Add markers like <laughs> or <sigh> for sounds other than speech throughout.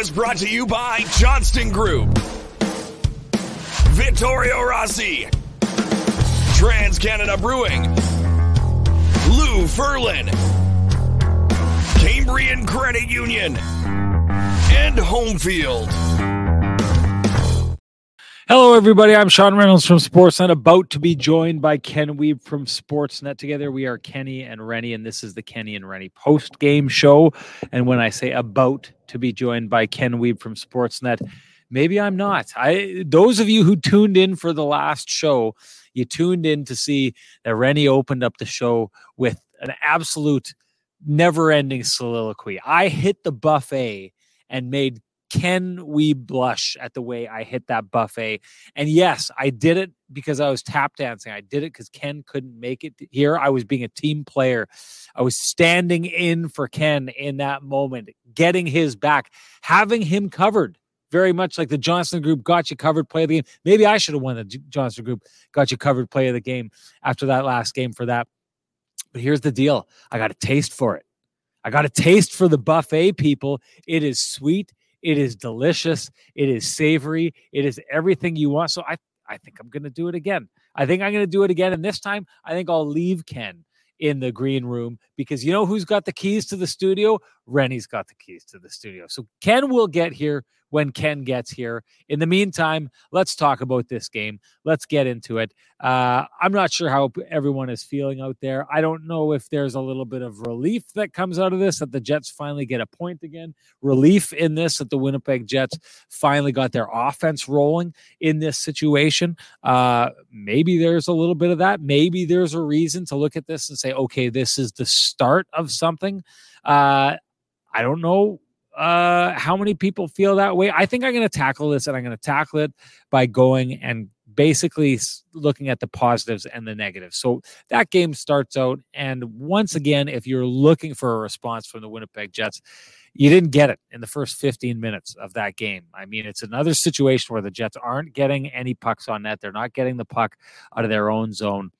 is brought to you by Johnston Group, Vittorio Rossi, Trans Canada Brewing, Lou Ferlin, Cambrian Credit Union, and Homefield. Hello, everybody. I'm Sean Reynolds from Sportsnet, about to be joined by Ken Wiebe from Sportsnet. Together, we are Kenny and Rennie, and this is the Kenny and Rennie post game show. And when I say about to be joined by Ken Wiebe from Sportsnet, maybe I'm not. I those of you who tuned in for the last show, you tuned in to see that Rennie opened up the show with an absolute never-ending soliloquy. I hit the buffet and made Ken Wiebe blush at the way I hit that buffet? And yes, I did it because I was tap dancing. I did it because Ken couldn't make it here. I was being a team player. I was standing in for Ken in that moment, getting his back, having him covered. Very much like the Johnston Group got you covered play of the game. Maybe I should have won the Johnston Group got you covered play of the game after that last game for that. But here's the deal I got a taste for it. I got a taste for the buffet, people. It is sweet. It is delicious. It is savory. It is everything you want. So I, I think I'm going to do it again. I think I'm going to do it again. And this time, I think I'll leave Ken in the green room because you know who's got the keys to the studio? Rennie's got the keys to the studio. So Ken will get here when Ken gets here. In the meantime, let's talk about this game. Let's get into it. Uh, I'm not sure how everyone is feeling out there. I don't know if there's a little bit of relief that comes out of this that the Jets finally get a point again. Relief in this that the Winnipeg Jets finally got their offense rolling in this situation. Uh, maybe there's a little bit of that. Maybe there's a reason to look at this and say, okay, this is the start of something. Uh, I don't know uh, how many people feel that way. I think I'm going to tackle this and I'm going to tackle it by going and basically looking at the positives and the negatives. So that game starts out. And once again, if you're looking for a response from the Winnipeg Jets, you didn't get it in the first 15 minutes of that game. I mean, it's another situation where the Jets aren't getting any pucks on net. They're not getting the puck out of their own zone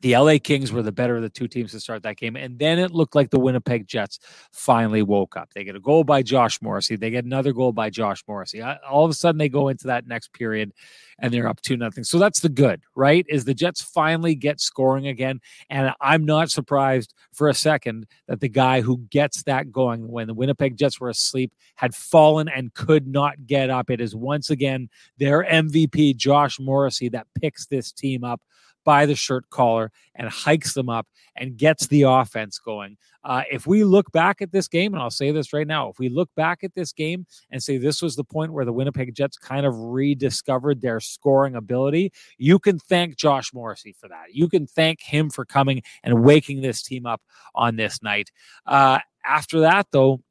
the LA Kings were the better of the two teams to start that game. And then it looked like the Winnipeg Jets finally woke up. They get a goal by Josh Morrissey. They get another goal by Josh Morrissey. All of a sudden, they go into that next period and they're up to nothing. So that's the good, right? Is the Jets finally get scoring again. And I'm not surprised for a second that the guy who gets that going when the Winnipeg Jets were asleep had fallen and could not get up. It is once again their MVP, Josh Morrissey, that picks this team up by the shirt collar and hikes them up and gets the offense going. Uh, if we look back at this game, and I'll say this right now, if we look back at this game and say this was the point where the Winnipeg Jets kind of rediscovered their scoring ability, you can thank Josh Morrissey for that. You can thank him for coming and waking this team up on this night. Uh, after that, though,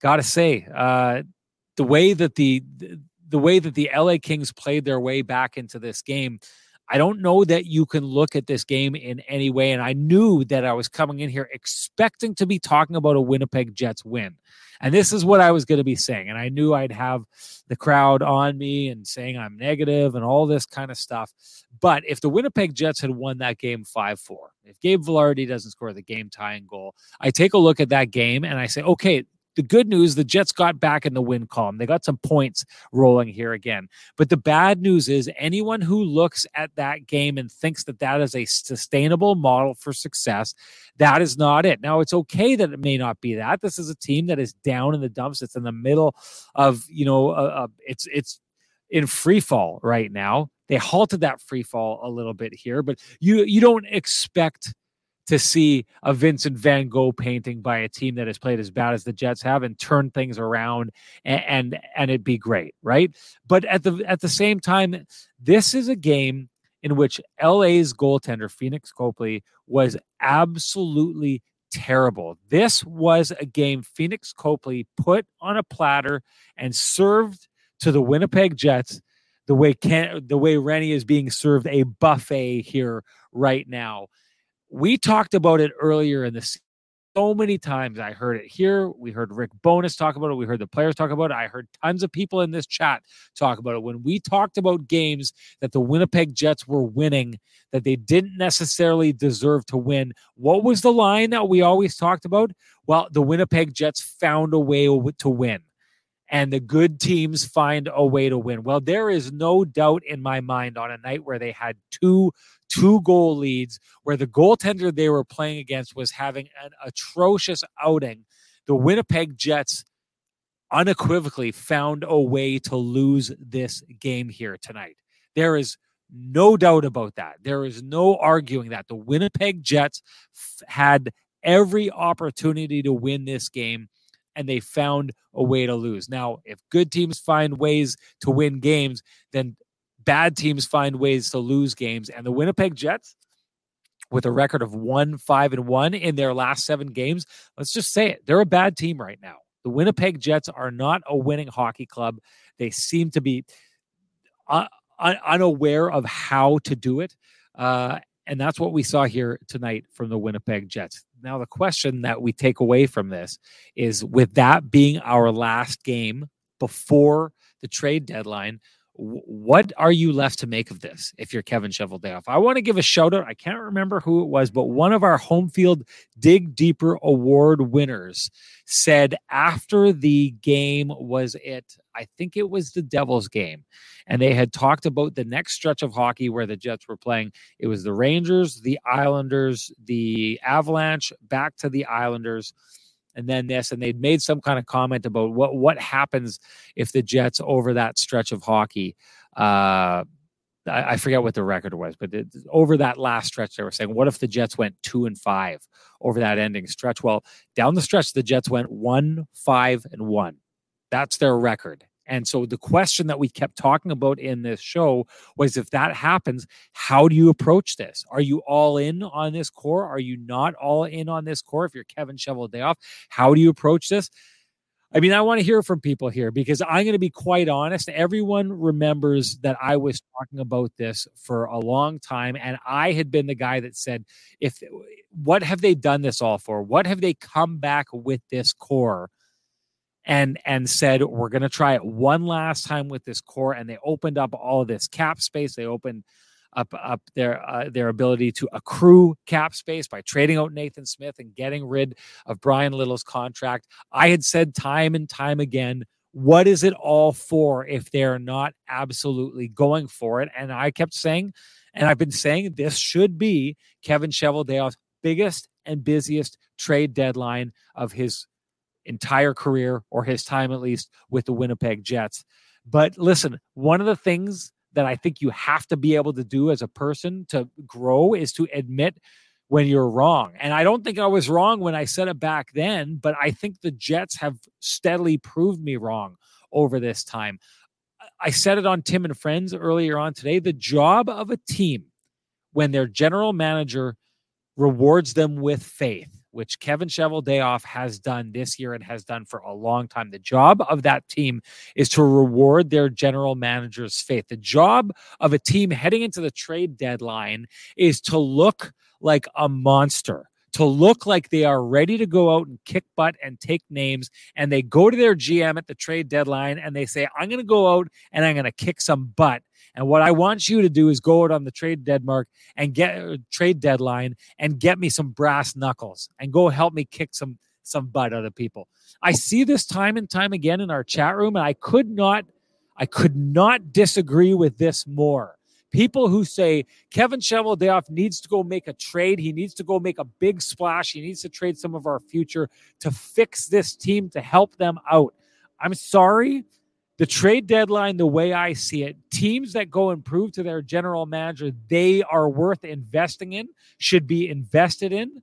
gotta say, uh, the way that the the way that the LA Kings played their way back into this game I don't know that you can look at this game in any way. And I knew that I was coming in here expecting to be talking about a Winnipeg Jets win. And this is what I was going to be saying. And I knew I'd have the crowd on me and saying I'm negative and all this kind of stuff. But if the Winnipeg Jets had won that game 5 4, if Gabe Vilardi doesn't score the game tying goal, I take a look at that game and I say, okay, the good news, the Jets got back in the win column. They got some points rolling here again. But the bad news is anyone who looks at that game and thinks that that is a sustainable model for success, that is not it. Now, it's okay that it may not be that. This is a team that is down in the dumps. It's in the middle of, you know, uh, it's, it's, in free fall right now. They halted that free fall a little bit here, but you you don't expect to see a Vincent Van Gogh painting by a team that has played as bad as the Jets have and turn things around and, and and it'd be great, right? But at the at the same time, this is a game in which LA's goaltender Phoenix Copley was absolutely terrible. This was a game Phoenix Copley put on a platter and served to the Winnipeg Jets the way Ken, the way Rennie is being served a buffet here right now we talked about it earlier in the so many times. I heard it here. We heard Rick Bowness talk about it. We heard the players talk about it. I heard tons of people in this chat talk about it. When we talked about games that the Winnipeg Jets were winning, that they didn't necessarily deserve to win, what was the line that we always talked about? Well, the Winnipeg Jets found a way to win. And the good teams find a way to win. Well, there is no doubt in my mind on a night where they had two two goal leads, where the goaltender they were playing against was having an atrocious outing. The Winnipeg Jets unequivocally found a way to lose this game here tonight. There is no doubt about that. There is no arguing that. The Winnipeg Jets f- had every opportunity to win this game and they found a way to lose. Now, if good teams find ways to win games, then bad teams find ways to lose games. And the Winnipeg Jets, with a record of one, five, and one in their last seven games, let's just say it. They're a bad team right now. The Winnipeg Jets are not a winning hockey club. They seem to be uh, unaware of how to do it. Uh, and that's what we saw here tonight from the Winnipeg Jets. Now, the question that we take away from this is with that being our last game before the trade deadline, what are you left to make of this if you're Kevin Cheveldayoff? I want to give a shout out. I can't remember who it was, but one of our home field dig deeper award winners said after the game was it, I think it was the Devils game, and they had talked about the next stretch of hockey where the Jets were playing. It was the Rangers, the Islanders, the Avalanche, back to the Islanders and then this, and they'd made some kind of comment about what what happens if the Jets over that stretch of hockey. Uh, I, forget what the record was, but over that last stretch, they were saying, what if the Jets went two and five over that ending stretch? Well, down the stretch, the Jets went one, five, and one. That's their record. And so the question that we kept talking about in this show was if that happens, how do you approach this? Are you all in on this core? Are you not all in on this core? If you're Kevin Cheveldayoff, how do you approach this? I mean, I want to hear from people here because I'm going to be quite honest. Everyone remembers that I was talking about this for a long time, and I had been the guy that said, "If what have they done this all for? What have they come back with this core and and said we're going to try it one last time with this core and they opened up all of this cap space. They opened up up their uh, their ability to accrue cap space by trading out Nathan Smith and getting rid of Bryan Little's contract. I had said time and time again what is it all for if they're not absolutely going for it? And i kept saying and i've been saying this should be kevin cheveldayoff's biggest and busiest trade deadline of his entire career or his time at least with the Winnipeg Jets. But listen, one of the things that I think you have to be able to do as a person to grow is to admit when you're wrong. And I don't think I was wrong when I said it back then, but I think the Jets have steadily proved me wrong over this time. I said it on Tim and Friends earlier on today. The job of a team when their general manager rewards them with faith which Kevin Cheveldayoff has done this year and has done for a long time. The job of that team is to reward their general manager's faith. The job of a team heading into the trade deadline is to look like a monster to look like they are ready to go out and kick butt and take names. And they go to their GM at the trade deadline and they say, I'm going to go out and I'm going to kick some butt. And what I want you to do is go out on the trade deadmark and get uh, trade deadline and get me some brass knuckles and go help me kick some some butt out of people. I see this time and time again in our chat room, and I could not, I could not disagree with this more. People who say Kevin Cheveldayoff needs to go make a trade, he needs to go make a big splash, he needs to trade some of our future to fix this team to help them out. I'm sorry, the trade deadline, the way I see it, teams that go and prove to their general manager they are worth investing in should be invested in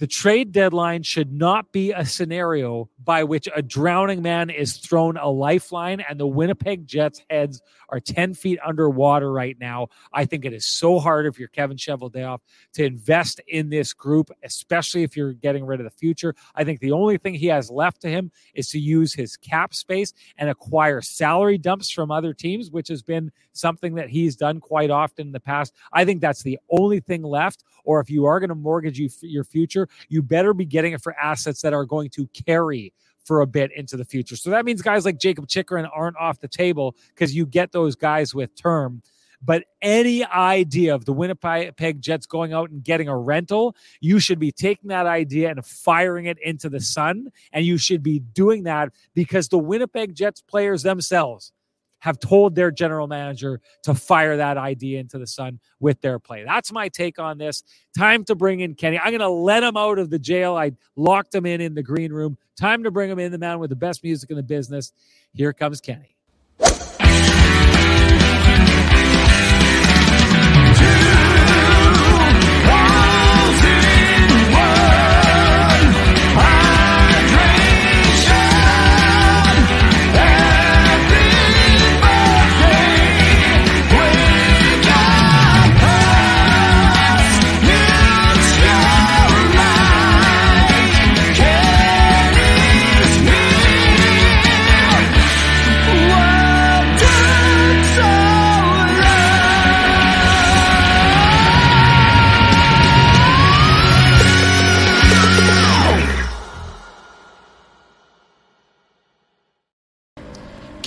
the trade deadline should not be a scenario by which a drowning man is thrown a lifeline and the Winnipeg Jets heads are 10 feet underwater right now. I think it is so hard if you're Kevin Cheveldayoff to invest in this group, especially if you're getting rid of the future. I think the only thing he has left to him is to use his cap space and acquire salary dumps from other teams, which has been something that he's done quite often in the past. I think that's the only thing left. Or if you are going to mortgage you, your future, you better be getting it for assets that are going to carry for a bit into the future. So that means guys like Jacob Chychrun aren't off the table because you get those guys with term. But any idea of the Winnipeg Jets going out and getting a rental, you should be taking that idea and firing it into the sun. And you should be doing that because the Winnipeg Jets players themselves have told their general manager to fire that idea into the sun with their play. That's my take on this. Time to bring in Kenny. I'm going to let him out of the jail. I locked him in in the green room. Time to bring him in, the man with the best music in the business. Here comes Kenny.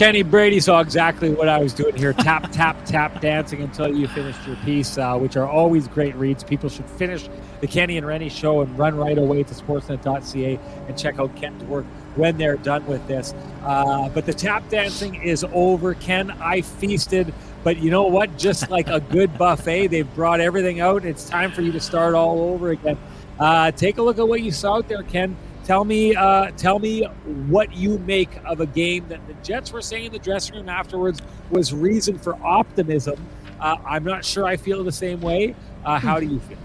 Kenny Brady saw exactly what I was doing here. Tap, <laughs> tap, tap, dancing until you finished your piece, uh, which are always great reads. People should finish the Kenny and Rennie show and run right away to sportsnet.ca and check out Ken's work when they're done with this. Uh, but the tap dancing is over. Ken, I feasted. But you know what? Just like a good <laughs> buffet, they've brought everything out. It's time for you to start all over again. Uh, take a look at what you saw out there, Ken. Tell me, uh, tell me what you make of a game that the Jets were saying in the dressing room afterwards was reason for optimism. Uh, I'm not sure I feel the same way. Uh, how do you feel?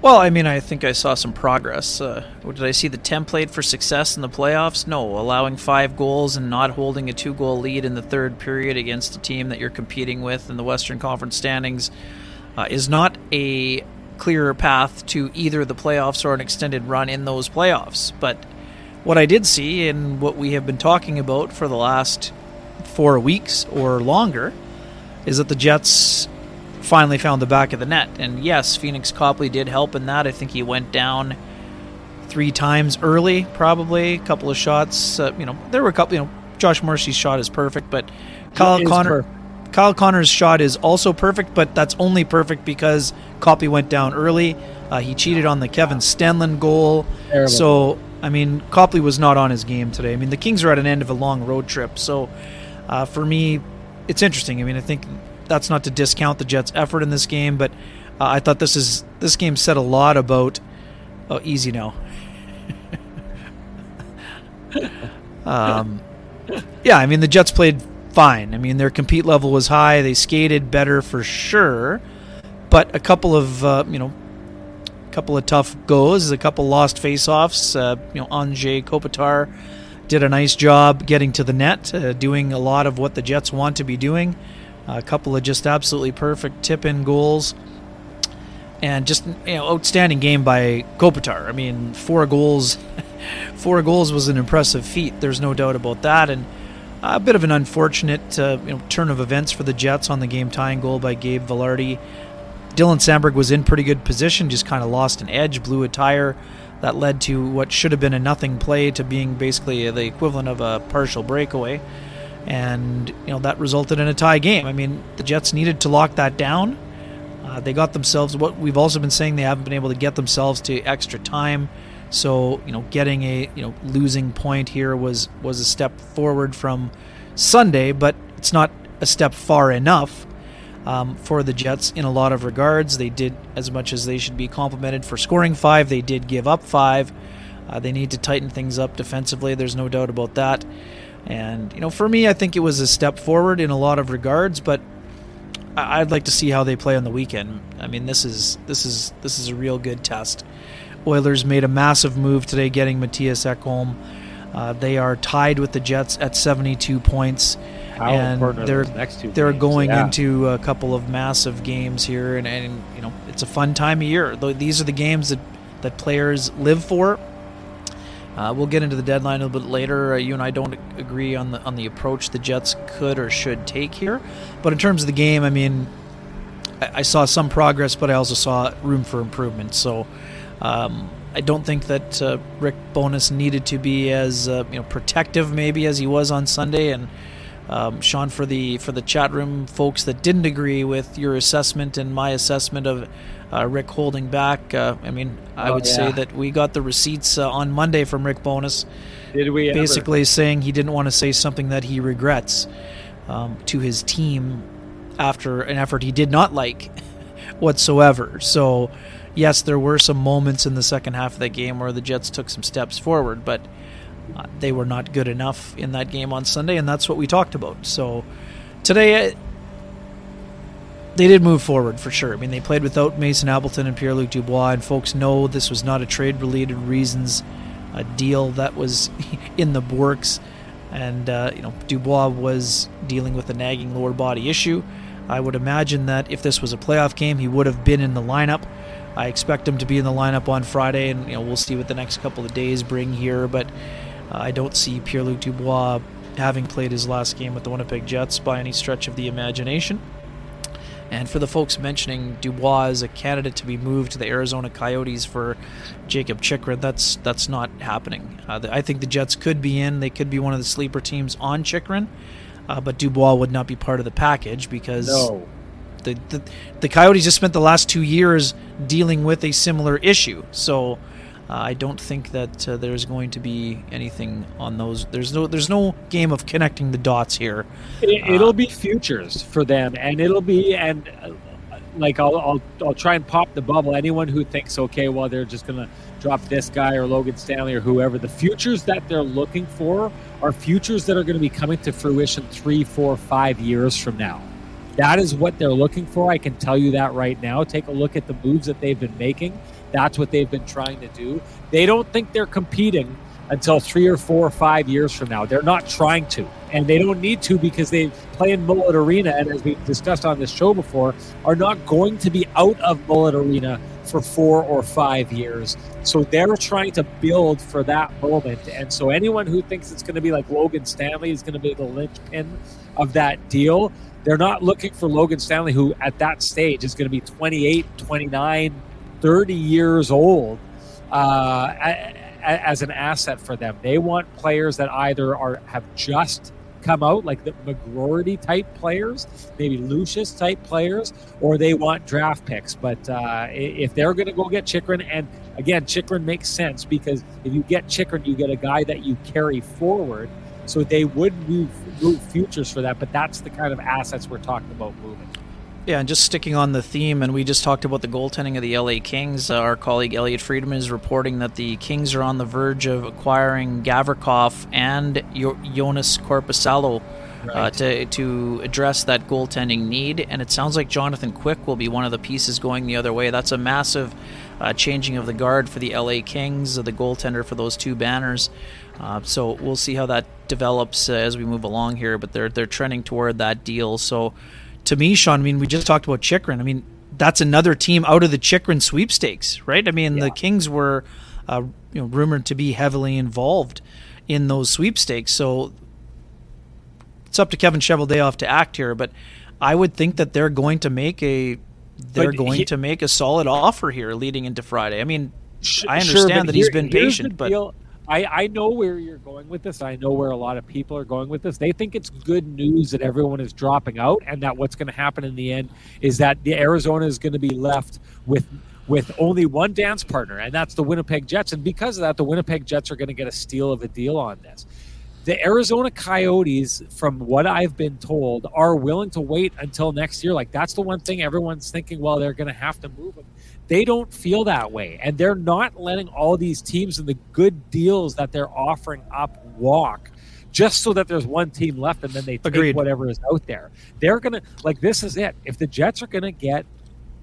Well, I mean, I think I saw some progress. Uh, did I see the template for success in the playoffs? No. Allowing five goals and not holding a two goal lead in the third period against a team that you're competing with in the Western Conference standings uh, is not a clearer path to either the playoffs or an extended run in those playoffs. But what I did see, and what we have been talking about for the last four weeks or longer, is that the Jets finally found the back of the net. And yes, Phoenix Copley did help in that. I think he went down three times early, probably a couple of shots. Uh, you know, there were a couple. You know, Josh Morrissey's shot is perfect, but Kyle Connor. Perfect. Kyle Connor's shot is also perfect, but that's only perfect because Copley went down early. Uh, he cheated on the Kevin Stenlund goal. Terrible. So, I mean, Copley was not on his game today. I mean, the Kings are at an end of a long road trip. So, uh, for me, it's interesting. I mean, I think that's not to discount the Jets' effort in this game, but uh, I thought this is this game said a lot about. Oh, easy now. <laughs> um, yeah, I mean, the Jets played fine. I mean, their compete level was high. They skated better for sure, but a couple of uh, you know, a couple of tough goes, a couple lost faceoffs. Uh, you know, Anze Kopitar did a nice job getting to the net, uh, doing a lot of what the Jets want to be doing. A couple of just absolutely perfect tip-in goals, and just you know, outstanding game by Kopitar. I mean, four goals, <laughs> four goals was an impressive feat. There's no doubt about that, and a bit of an unfortunate uh, you know, turn of events for the Jets on the game tying goal by Gabe Vilardi. Dylan Samberg was in pretty good position, just kind of lost an edge, blew a tire. That led to what should have been a nothing play to being basically the equivalent of a partial breakaway. And, you know, that resulted in a tie game. I mean, the Jets needed to lock that down. Uh, they got themselves what we've also been saying they haven't been able to get themselves to extra time. So you know, getting a you know losing point here was was a step forward from Sunday, but it's not a step far enough um, for the Jets in a lot of regards. They did as much as they should be complimented for scoring five. They did give up five. Uh, they need to tighten things up defensively. There's no doubt about that. And you know, for me, I think it was a step forward in a lot of regards, but I'd like to see how they play on the weekend. I mean, this is this is this is a real good test. Oilers made a massive move today, getting Mattias Ekholm. Uh, they are tied with the Jets at 72 points, and they're they're games? going yeah. into a couple of massive games here, and, and you know it's a fun time of year. These are the games that that players live for. Uh, we'll get into the deadline a little bit later. Uh, you and I don't agree on the on the approach the Jets could or should take here, but in terms of the game, I mean, I, I saw some progress, but I also saw room for improvement. So. Um, I don't think that uh, Rick Bowness needed to be as uh, you know protective maybe as he was on Sunday, and Um, Sean, for the for the chat room folks that didn't agree with your assessment and my assessment of uh, Rick holding back, uh, I mean, I Oh, would yeah. say that we got the receipts uh, on Monday from Rick Bowness, Did we ever? basically saying he didn't want to say something that he regrets um, to his team after an effort he did not like <laughs> whatsoever. So, yes, there were some moments in the second half of the game where the Jets took some steps forward, but uh, they were not good enough in that game on Sunday, and that's what we talked about. So, today, uh, they did move forward for sure. I mean, they played without Mason Appleton and Pierre Luc Dubois, and folks know this was not a trade related reasons a deal that was <laughs> in the works. And, uh, you know, Dubois was dealing with a nagging lower body issue. I would imagine that if this was a playoff game, he would have been in the lineup. I expect him to be in the lineup on Friday, and you know we'll see what the next couple of days bring here. But uh, I don't see Pierre Luc Dubois having played his last game with the Winnipeg Jets by any stretch of the imagination. And for the folks mentioning Dubois as a candidate to be moved to the Arizona Coyotes for Jacob Chychrun, that's that's not happening. Uh, I think the Jets could be in; they could be one of the sleeper teams on Chychrun, uh, but Dubois would not be part of the package because No. The, the the Coyotes just spent the last two years dealing with a similar issue. So uh, I don't think that uh, there's going to be anything on those. There's no there's no game of connecting the dots here. It, it'll be futures for them, and it'll be and uh, like I'll, I'll I'll try and pop the bubble. Anyone who thinks okay, well they're just gonna drop this guy or Logan Stanley or whoever. The futures that they're looking for are futures that are going to be coming to fruition three, four, five years from now. That is what they're looking for. I can tell you that right now. Take a look at the moves that they've been making. That's what they've been trying to do. They don't think they're competing until three or four or five years from now. They're not trying to, and they don't need to because they play in Mullet Arena, and as we've discussed on this show before, are not going to be out of Mullet Arena for four or five years. So they're trying to build for that moment. And so anyone who thinks it's going to be like Logan Stanley is going to be the linchpin of that deal, they're not looking for Logan Stanley, who at that stage is going to be 28, 29, 30 years old uh, as an asset for them. They want players that either are have just come out, like the McGroarty type players, maybe Lucius type players, or they want draft picks. But uh, if they're going to go get Chychrun, and again, Chychrun makes sense because if you get Chychrun, you get a guy that you carry forward. So they would move move futures for that, but that's the kind of assets we're talking about moving. Yeah, and just sticking on the theme, and we just talked about the goaltending of the LA Kings. Uh, our colleague Elliotte Friedman is reporting that the Kings are on the verge of acquiring Gavrikov and jo- Jonas Korpisalo uh, to to address that goaltending need. And it sounds like Jonathan Quick will be one of the pieces going the other way. That's a massive uh, changing of the guard for the LA Kings, uh, the goaltender for those two banners. Uh, so we'll see how that develops uh, as we move along here. But they're they're trending toward that deal. So to me, Sean, I mean, we just talked about Chychrun. I mean, that's another team out of the Chychrun sweepstakes, right? I mean, the Kings were, uh, you know, rumored to be heavily involved in those sweepstakes. So it's up to Kevin Cheveldayoff to act here, but I would think that they're going to make a they're But going he- to make a solid offer here leading into Friday. I mean, Sh- I understand but that he's here- been here's the patient, but deal. I, I know where you're going with this. I know where a lot of people are going with this. They think it's good news that everyone is dropping out, and that what's going to happen in the end is that the Arizona is going to be left with with only one dance partner, and that's the Winnipeg Jets. And because of that, the Winnipeg Jets are going to get a steal of a deal on this. The Arizona Coyotes, from what I've been told, are willing to wait until next year. Like that's the one thing everyone's thinking. Well, they're going to have to move them. They don't feel that way, and they're not letting all these teams and the good deals that they're offering up walk just so that there's one team left and then they take Agreed. whatever is out there. They're gonna like this is it. If the Jets are gonna get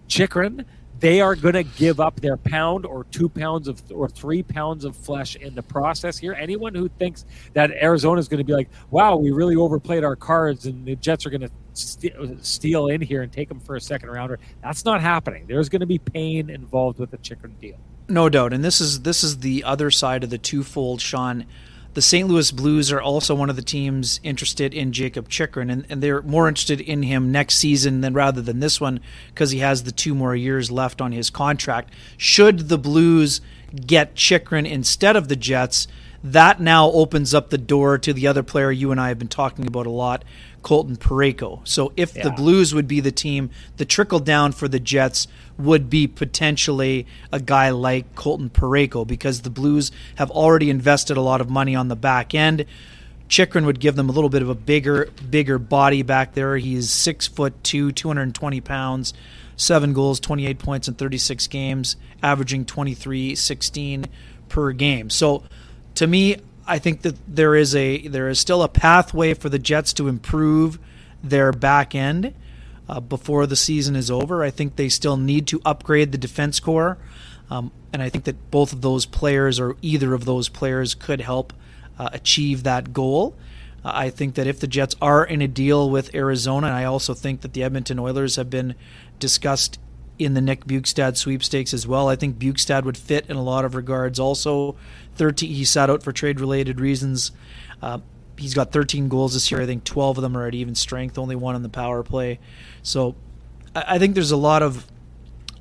Chychrun, they are going to give up their pound or two pounds of or three pounds of flesh in the process here. Anyone who thinks that Arizona is going to be like, "Wow, we really overplayed our cards," and the Jets are going to st- steal in here and take them for a second rounder, that's not happening. There's going to be pain involved with the Chychrun deal. No doubt, and this is this is the other side of the twofold, Sean. The St. Louis Blues are also one of the teams interested in Jacob Chychrun, and, and they're more interested in him next season than rather than this one because he has the two more years left on his contract. Should the Blues get Chychrun instead of the Jets, that now opens up the door to the other player you and I have been talking about a lot, Colton Parayko. So if the Blues would be the team, the trickle down for the Jets would be potentially a guy like Colton Parayko because the Blues have already invested a lot of money on the back end. Chychrun would give them a little bit of a bigger, bigger body back there. He's six foot two, 220 pounds, seven goals, 28 points in 36 games, averaging 23, 16 per game. So, to me, I think that there is a there is still a pathway for the Jets to improve their back end uh, before the season is over. I think they still need to upgrade the defense core, um, and I think that both of those players or either of those players could help uh, achieve that goal. Uh, I think that if the Jets are in a deal with Arizona, and I also think that the Edmonton Oilers have been discussed in the Nick Bjugstad sweepstakes as well. I think Bjugstad would fit in a lot of regards. Also, 13 he sat out for trade related reasons. Uh, he's got 13 goals this year. I think 12 of them are at even strength, only one on the power play. So I, I think there's a lot of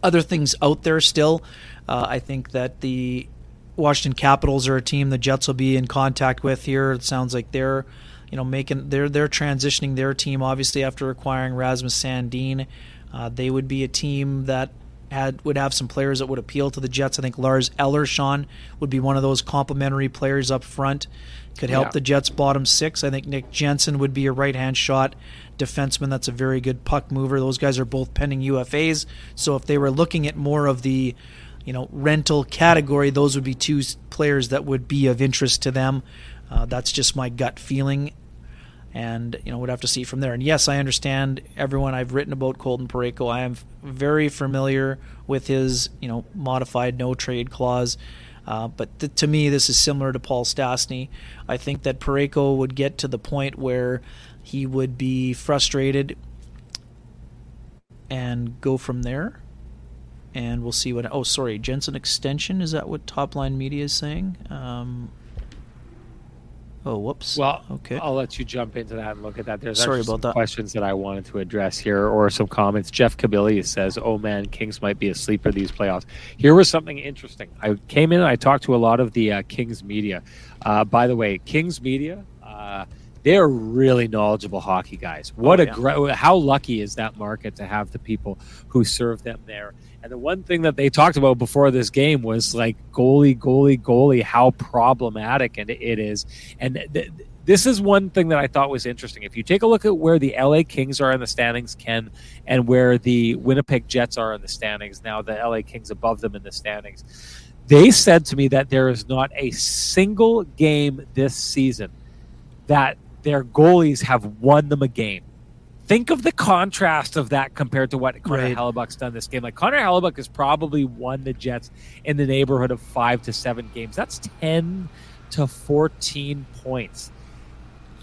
other things out there still. Uh, I think that the Washington Capitals are a team the Jets will be in contact with here. It sounds like they're, you know, making they're they're transitioning their team obviously after acquiring Rasmus Sandin. Uh, they would be a team that had would have some players that would appeal to the Jets. I think Lars Ellersson would be one of those complementary players up front. Could help Yeah. the Jets bottom six. I think Nick Jensen would be a right hand shot defenseman that's a very good puck mover. Those guys are both pending UFAs. So if they were looking at more of the you know rental category, those would be two players that would be of interest to them. Uh, that's just my gut feeling, and you know would have to see from there. And yes, I understand everyone. I've written about Colton Parayko. I am very familiar with his you know modified no trade clause. Uh, but th- to me, this is similar to Paul Stastny. I think that Parayko would get to the point where he would be frustrated and go from there. And we'll see what. Oh, sorry, Jensen extension. Is that what Top Line Media is saying? Um, oh, whoops. Well, okay. I'll let you jump into that and look at that. There's Sorry actually about some that. questions that I wanted to address here, or some comments. Jeff Kabili says, "Oh man, Kings might be a sleeper these playoffs." Here was something interesting. I came in and I talked to a lot of the uh, Kings media. Uh, by the way, Kings media. Uh, they're really knowledgeable hockey guys. What Oh, a great! How lucky is that market to have the people who serve them there? And the one thing that they talked about before this game was like goalie, goalie, goalie, how problematic and it is. And th- th- this is one thing that I thought was interesting. If you take a look at where the LA Kings are in the standings, Ken, and where the Winnipeg Jets are in the standings, now the LA Kings above them in the standings, they said to me that there is not a single game this season that their goalies have won them a game. Think of the contrast of that compared to what Connor Right. Hellebuyck's done this game. Like Connor Hellebuyck has probably won the Jets in the neighborhood of five to seven games. That's ten to fourteen points.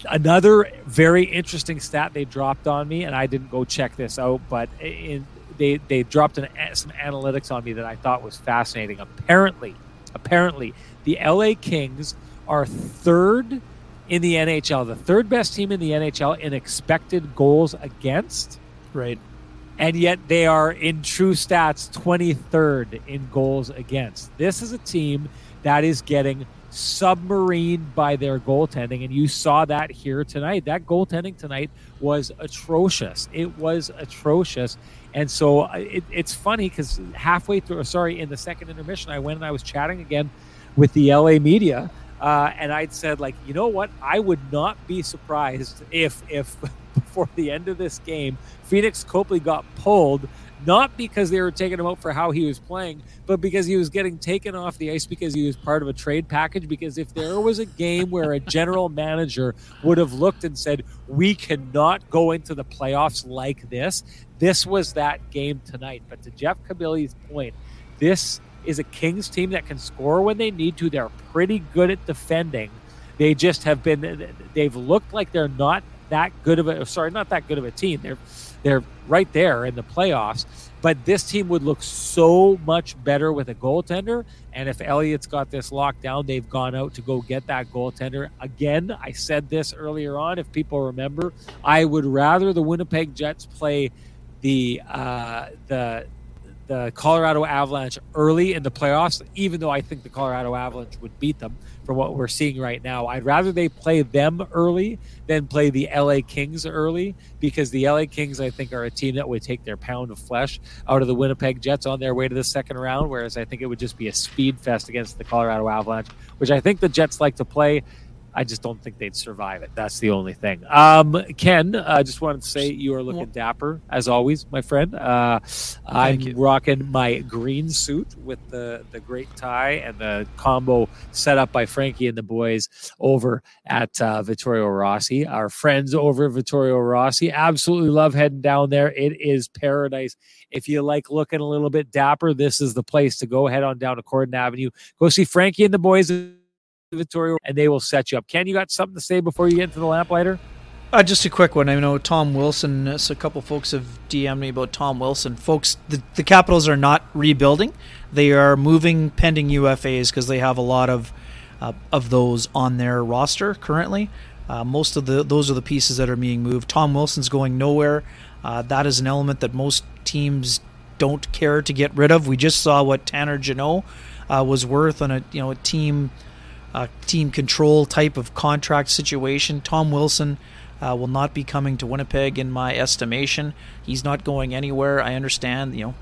Another very interesting stat they dropped on me, and I didn't go check this out, but in, they they dropped an, some analytics on me that I thought was fascinating. Apparently, apparently, the LA Kings are third in the NHL, the third best team in the NHL in expected goals against, right. and yet they are in true stats 23rd in goals against. This is a team that is getting submarined by their goaltending, and you saw that here tonight. That goaltending tonight was atrocious. It was atrocious. And so uh, it, it's funny because halfway through, sorry, in the second intermission, I went and I was chatting again with the LA media, uh, and I'd said, like, you know what? I would not be surprised if, if <laughs> before the end of this game, Phoenix Copley got pulled, not because they were taking him out for how he was playing, but because he was getting taken off the ice because he was part of a trade package. Because if there was a game where a general <laughs> manager would have looked and said, we cannot go into the playoffs like this, this was that game tonight. But to Jeff Kabili's point, this is a Kings team that can score when they need to. They're pretty good at defending. They just have been. They've looked like they're not that good of a. Sorry, not that good of a team. They're they're right there in the playoffs. But this team would look so much better with a goaltender. And if Elliotte's got this locked down, they've gone out to go get that goaltender. Again, I said this earlier on. If people remember, I would rather the Winnipeg Jets play the uh, the the Colorado Avalanche early in the playoffs, even though I think the Colorado Avalanche would beat them from what we're seeing right now. I'd rather they play them early than play the LA Kings early because the LA Kings, I think, are a team that would take their pound of flesh out of the Winnipeg Jets on their way to the second round, whereas I think it would just be a speed fest against the Colorado Avalanche, which I think the Jets like to play. I just don't think they'd survive it. That's the only thing. Um, Ken, I uh, just wanted to say you are looking dapper as always, my friend. Uh, I'm rocking my green suit with the the great tie and the combo set up by Frankie and the boys over at uh, Vittorio Rossi. Our friends over at Vittorio Rossi absolutely love heading down there. It is paradise. If you like looking a little bit dapper, this is the place to go. Head on down to Corydon Avenue. Go see Frankie and the boys And they will set you up. Ken, you got something to say before you get into the lamplighter? Uh, just a quick one. I know Tom Wilson. Uh, so a couple folks have DM'd me about Tom Wilson. Folks, the, the Capitals are not rebuilding; they are moving pending UFAs because they have a lot of uh, of those on their roster currently. Uh, most of the those are the pieces that are being moved. Tom Wilson's going nowhere. Uh, that is an element that most teams don't care to get rid of. We just saw what Tanner Jeannot uh, was worth on a you know a team uh, team control type of contract situation. Tom Wilson uh, will not be coming to Winnipeg, in my estimation. He's not going anywhere. I understand, you know,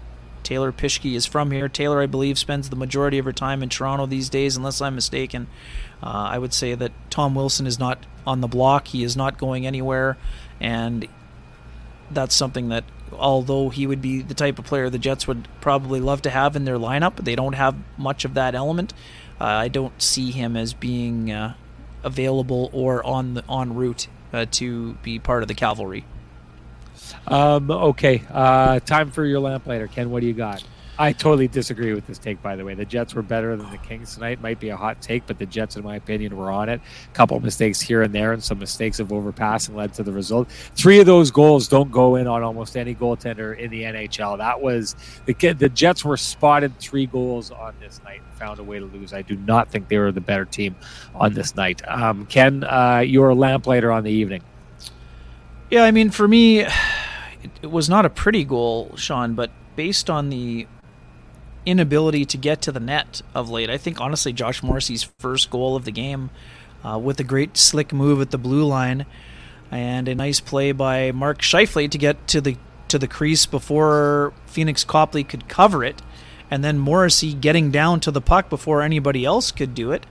Taylor Pischke is from here. Taylor, I believe, spends the majority of her time in Toronto these days, unless I'm mistaken. Uh, I would say that Tom Wilson is not on the block. He is not going anywhere, and that's something that, although he would be the type of player the Jets would probably love to have in their lineup, they don't have much of that element. Uh, I don't see him as being uh, available or on the en route uh, to be part of the cavalry. Um, okay, uh, time for your lamplighter, Ken. What do you got? I totally disagree with this take, by the way. The Jets were better than the Kings tonight. Might be a hot take, but the Jets, in my opinion, were on it. A couple of mistakes here and there, and some mistakes of overpassing led to the result. Three of those goals don't go in on almost any goaltender in the NHL. That was the the Jets were spotted three goals on this night and found a way to lose. I do not think they were the better team on this night. Um, Ken, uh, you're a lamplighter on the evening. Yeah, I mean, for me, <sighs> it, it was not a pretty goal, Sean, but based on the inability to get to the net of late. I think honestly, Josh Morrissey's first goal of the game, uh, with a great slick move at the blue line, and a nice play by Mark Scheifele to get to the to the crease before Phoenix Copley could cover it, and then Morrissey getting down to the puck before anybody else could do it.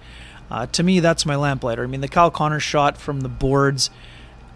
Uh, to me, that's my lamplighter. I mean, the Kyle Connor shot from the boards.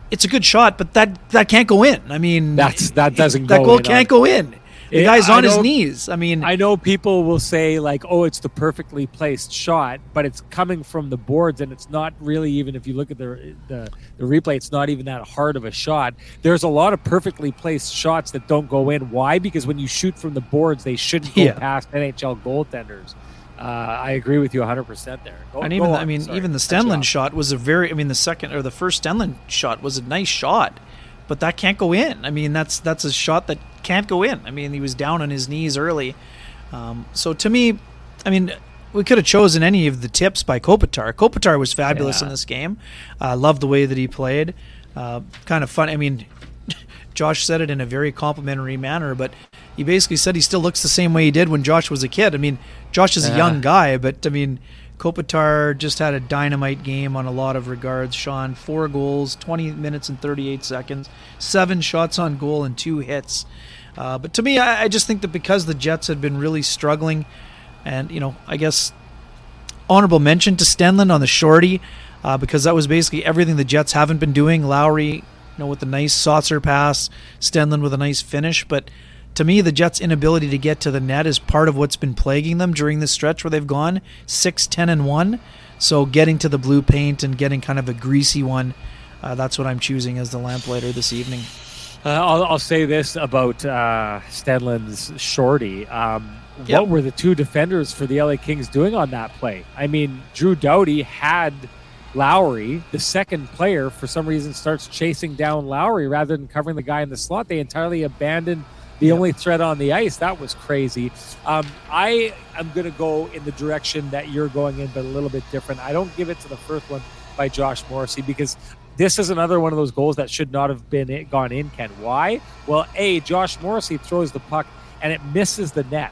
It's a good shot, but that that can't go in. I mean, that's that doesn't that go goal can't on- go in. The It- guy's on his knees. I mean, I know people will say like, "Oh, it's the perfectly placed shot," but it's coming from the boards, and it's not really even. If you look at the the, the replay, it's not even that hard of a shot. There's a lot of perfectly placed shots that don't go in. Why? Because when you shoot from the boards, they shouldn't go <laughs> Yeah. past NHL goaltenders. Uh, I agree with you 100 percent there. Go- and even. I mean Sorry. even the Stenlund shot was a very I mean the second or the first Stenlund shot was a nice shot, but that can't go in. I mean that's that's a shot that can't go in. I mean he was down on his knees early, um, so to me, I mean we could have chosen any of the tips by Kopitar. Kopitar was fabulous Yeah. in this game. I uh, loved the way that he played. Uh, kind of fun. I mean, <laughs> Josh said it in a very complimentary manner, but he basically said he still looks the same way he did when Josh was a kid. I mean, Josh is a young guy, but I mean, Kopitar just had a dynamite game on a lot of regards. Sean, four goals, 20 minutes and 38 seconds, seven shots on goal, and two hits. Uh, but to me, I, I just think that because the Jets had been really struggling, and you know, I guess honorable mention to Stenlund on the shorty, uh, because that was basically everything the Jets haven't been doing. Lowry, you know, with a nice saucer pass, Stenlund with a nice finish, but to me, the Jets' inability to get to the net is part of what's been plaguing them during this stretch where they've gone 6 10 and 1. So getting to the blue paint and getting kind of a greasy one, uh, that's what I'm choosing as the lamplighter this evening. Uh, I'll, I'll say this about uh, shorty. Um, Yep. What were the two defenders for the LA Kings doing on that play? I mean, Drew Doughty had Lowry. The second player, for some reason, starts chasing down Lowry rather than covering the guy in the slot. They entirely abandoned the only threat on the ice. That was crazy. Um, I am going to go in the direction that you're going in, but a little bit different. I don't give it to the first one by Josh Morrissey because this is another one of those goals that should not have been it, gone in. Ken, why? Well, a Josh Morrissey throws the puck and it misses the net.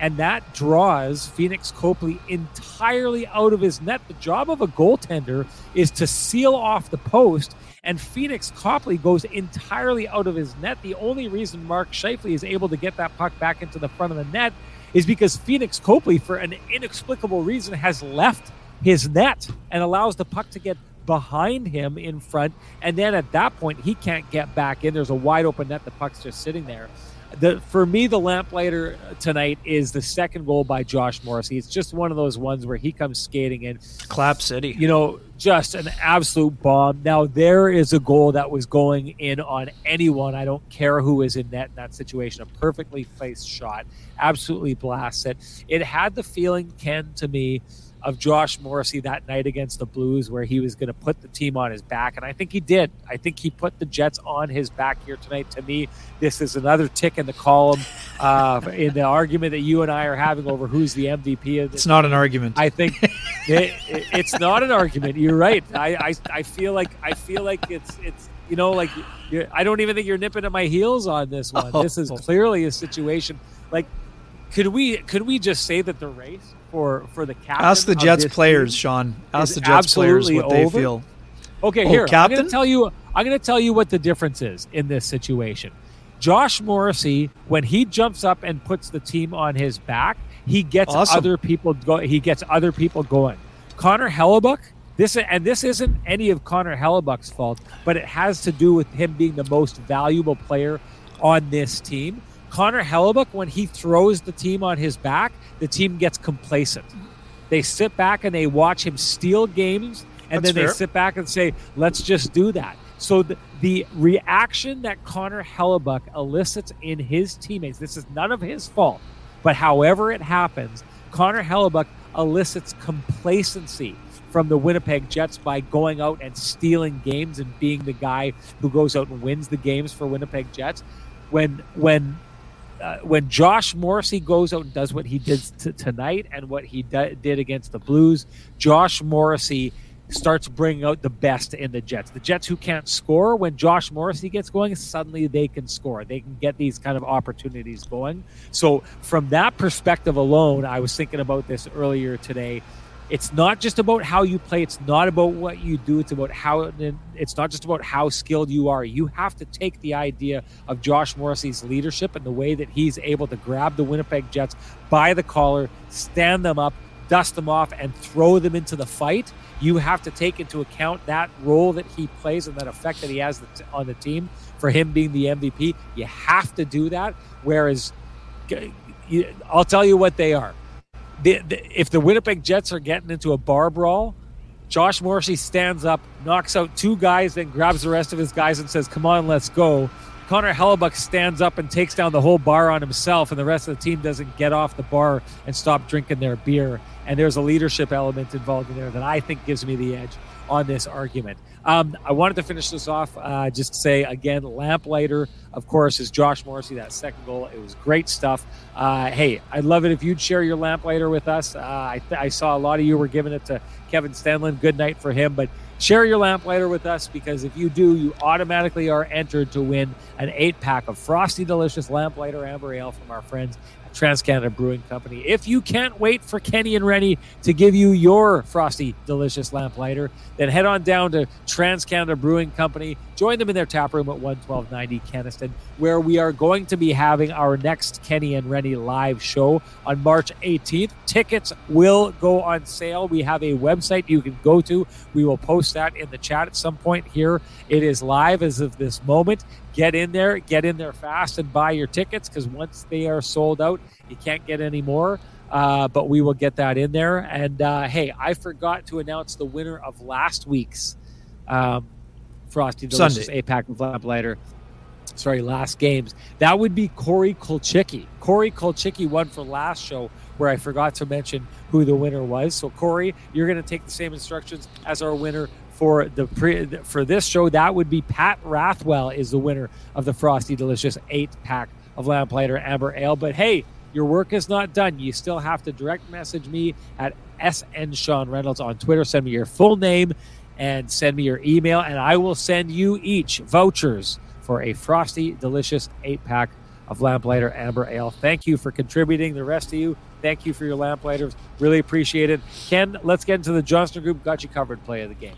And that draws Phoenix Copley entirely out of his net. The job of a goaltender is to seal off the post, and Pheonix Copley goes entirely out of his net. The only reason Mark Scheifele is able to get that puck back into the front of the net is because Pheonix Copley, for an inexplicable reason, has left his net and allows the puck to get behind him in front. And then at that point, he can't get back in. There's a wide open net. The puck's just sitting there. The, for me, the lamplighter uh, tonight is the second goal by Josh Morrissey. It's just one of those ones where he comes skating in. Clap City. You know, just an absolute bomb. Now, there is a goal that was going in on anyone. I don't care who is in net in that situation. A perfectly placed shot. Absolutely blasted. It had the feeling, Ken, to me, of Josh Morrissey that night against the Blues, where he was going to put the team on his back. And I think he did. I think he put the Jets on his back here tonight. To me, this is another tick in the column uh, <laughs> in the argument that you and I are having over who's the MVP of this. It's not an argument. I think <laughs> it, it, it's not an argument. You're right. I, I, I feel like I feel like it's it's you know like I don't even think you're nipping at my heels on this one. Oh. This is clearly a situation like could we could we just say that the race for for the captain Ask the Jets players, Sean. Ask the Jets players what they feel. Okay, Oh, here I'm captain? going to tell you. I'm going to tell you what the difference is in this situation. Josh Morrissey, when he jumps up and puts the team on his back, he gets Awesome. other people go. He gets other people going. Connor Hellebuyck. This and this isn't any of Connor Hellebuyck's fault, but it has to do with him being the most valuable player on this team. Connor Hellebuyck, when he throws the team on his back, the team gets complacent. They sit back and they watch him steal games, and That's then they fair. sit back and say, "Let's just do that." So the, the reaction that Connor Hellebuyck elicits in his teammates, this is none of his fault, but however it happens, Connor Hellebuyck elicits complacency from the Winnipeg Jets by going out and stealing games and being the guy who goes out and wins the games for Winnipeg Jets. When when uh, when Josh Morrissey goes out and does what he did t- tonight and what he d- did against the Blues, Josh Morrissey starts bringing out the best in the Jets. The Jets who can't score, when Josh Morrissey gets going, suddenly they can score. They can get these kind of opportunities going. So, from that perspective alone, I was thinking about this earlier today. It's not just about how you play. It's not about what you do. It's about how. It's not just about how skilled you are. You have to take the idea of Josh Morrissey's leadership and the way that he's able to grab the Winnipeg Jets by the collar, stand them up, dust them off, and throw them into the fight. You have to take into account that role that he plays and that effect that he has on the team for him being the MVP. You have to do that. Whereas, I'll tell you what they are the, the, if the Winnipeg Jets are getting into a bar brawl, Josh Morrissey stands up, knocks out two guys, then grabs the rest of his guys and says, "Come on, let's go." Connor Hellebuyck stands up and takes down the whole bar on himself, and the rest of the team doesn't get off the bar and stop drinking their beer. And there's a leadership element involved in there that I think gives me the edge on this argument. Um, I wanted to finish this off uh, just to say again, Lamplighter, of course, is Josh Morrissey. That second goal, it was great stuff. Uh, hey, I'd love it if you'd share your Lamplighter with us. Uh, I, th- I saw a lot of you were giving it to Kevin Stenlin. Good night for him, but share your Lamplighter with us because if you do, you automatically are entered to win an eight pack of Frosty Delicious Lamplighter Amber Ale from our friends Trans Canada Brewing Company. If you can't wait for Kenny and Rennie to give you your frosty, delicious lamplighter, then head on down to Trans Canada Brewing Company. Join them in their tap room at 11290 Kenaston, where we are going to be having our next Kenny and Rennie live show on March 18th. Tickets will go on sale. We have a website you can go to. We will post that in the chat at some point here. It is live as of this moment get in there, get in there fast and buy your tickets because once they are sold out, you can't get any more. Uh, but we will get that in there. And uh, hey, I forgot to announce the winner of last week's um, Frosty Delicious Sunday. pack of Lamplighter. Sorry, last games. That would be Corey Kolchicki. Corey Kolchicki won for last show, where I forgot to mention who the winner was. So Corey, you're going to take the same instructions as our winner for the pre, for this show. That would be Pat Rathwell is the winner of the Frosty Delicious eight pack of Lamplighter Amber Ale. But hey, your work is not done. You still have to direct message me at SN Sean Reynolds on Twitter. Send me your full name and send me your email, and I will send you each vouchers for a Frosty Delicious eight pack of Lamplighter Amber Ale. Thank you for contributing. The rest of you, thank you for your Lamplighters. Really appreciate it. Ken, let's get into the Johnston Group Got You Covered play of the game.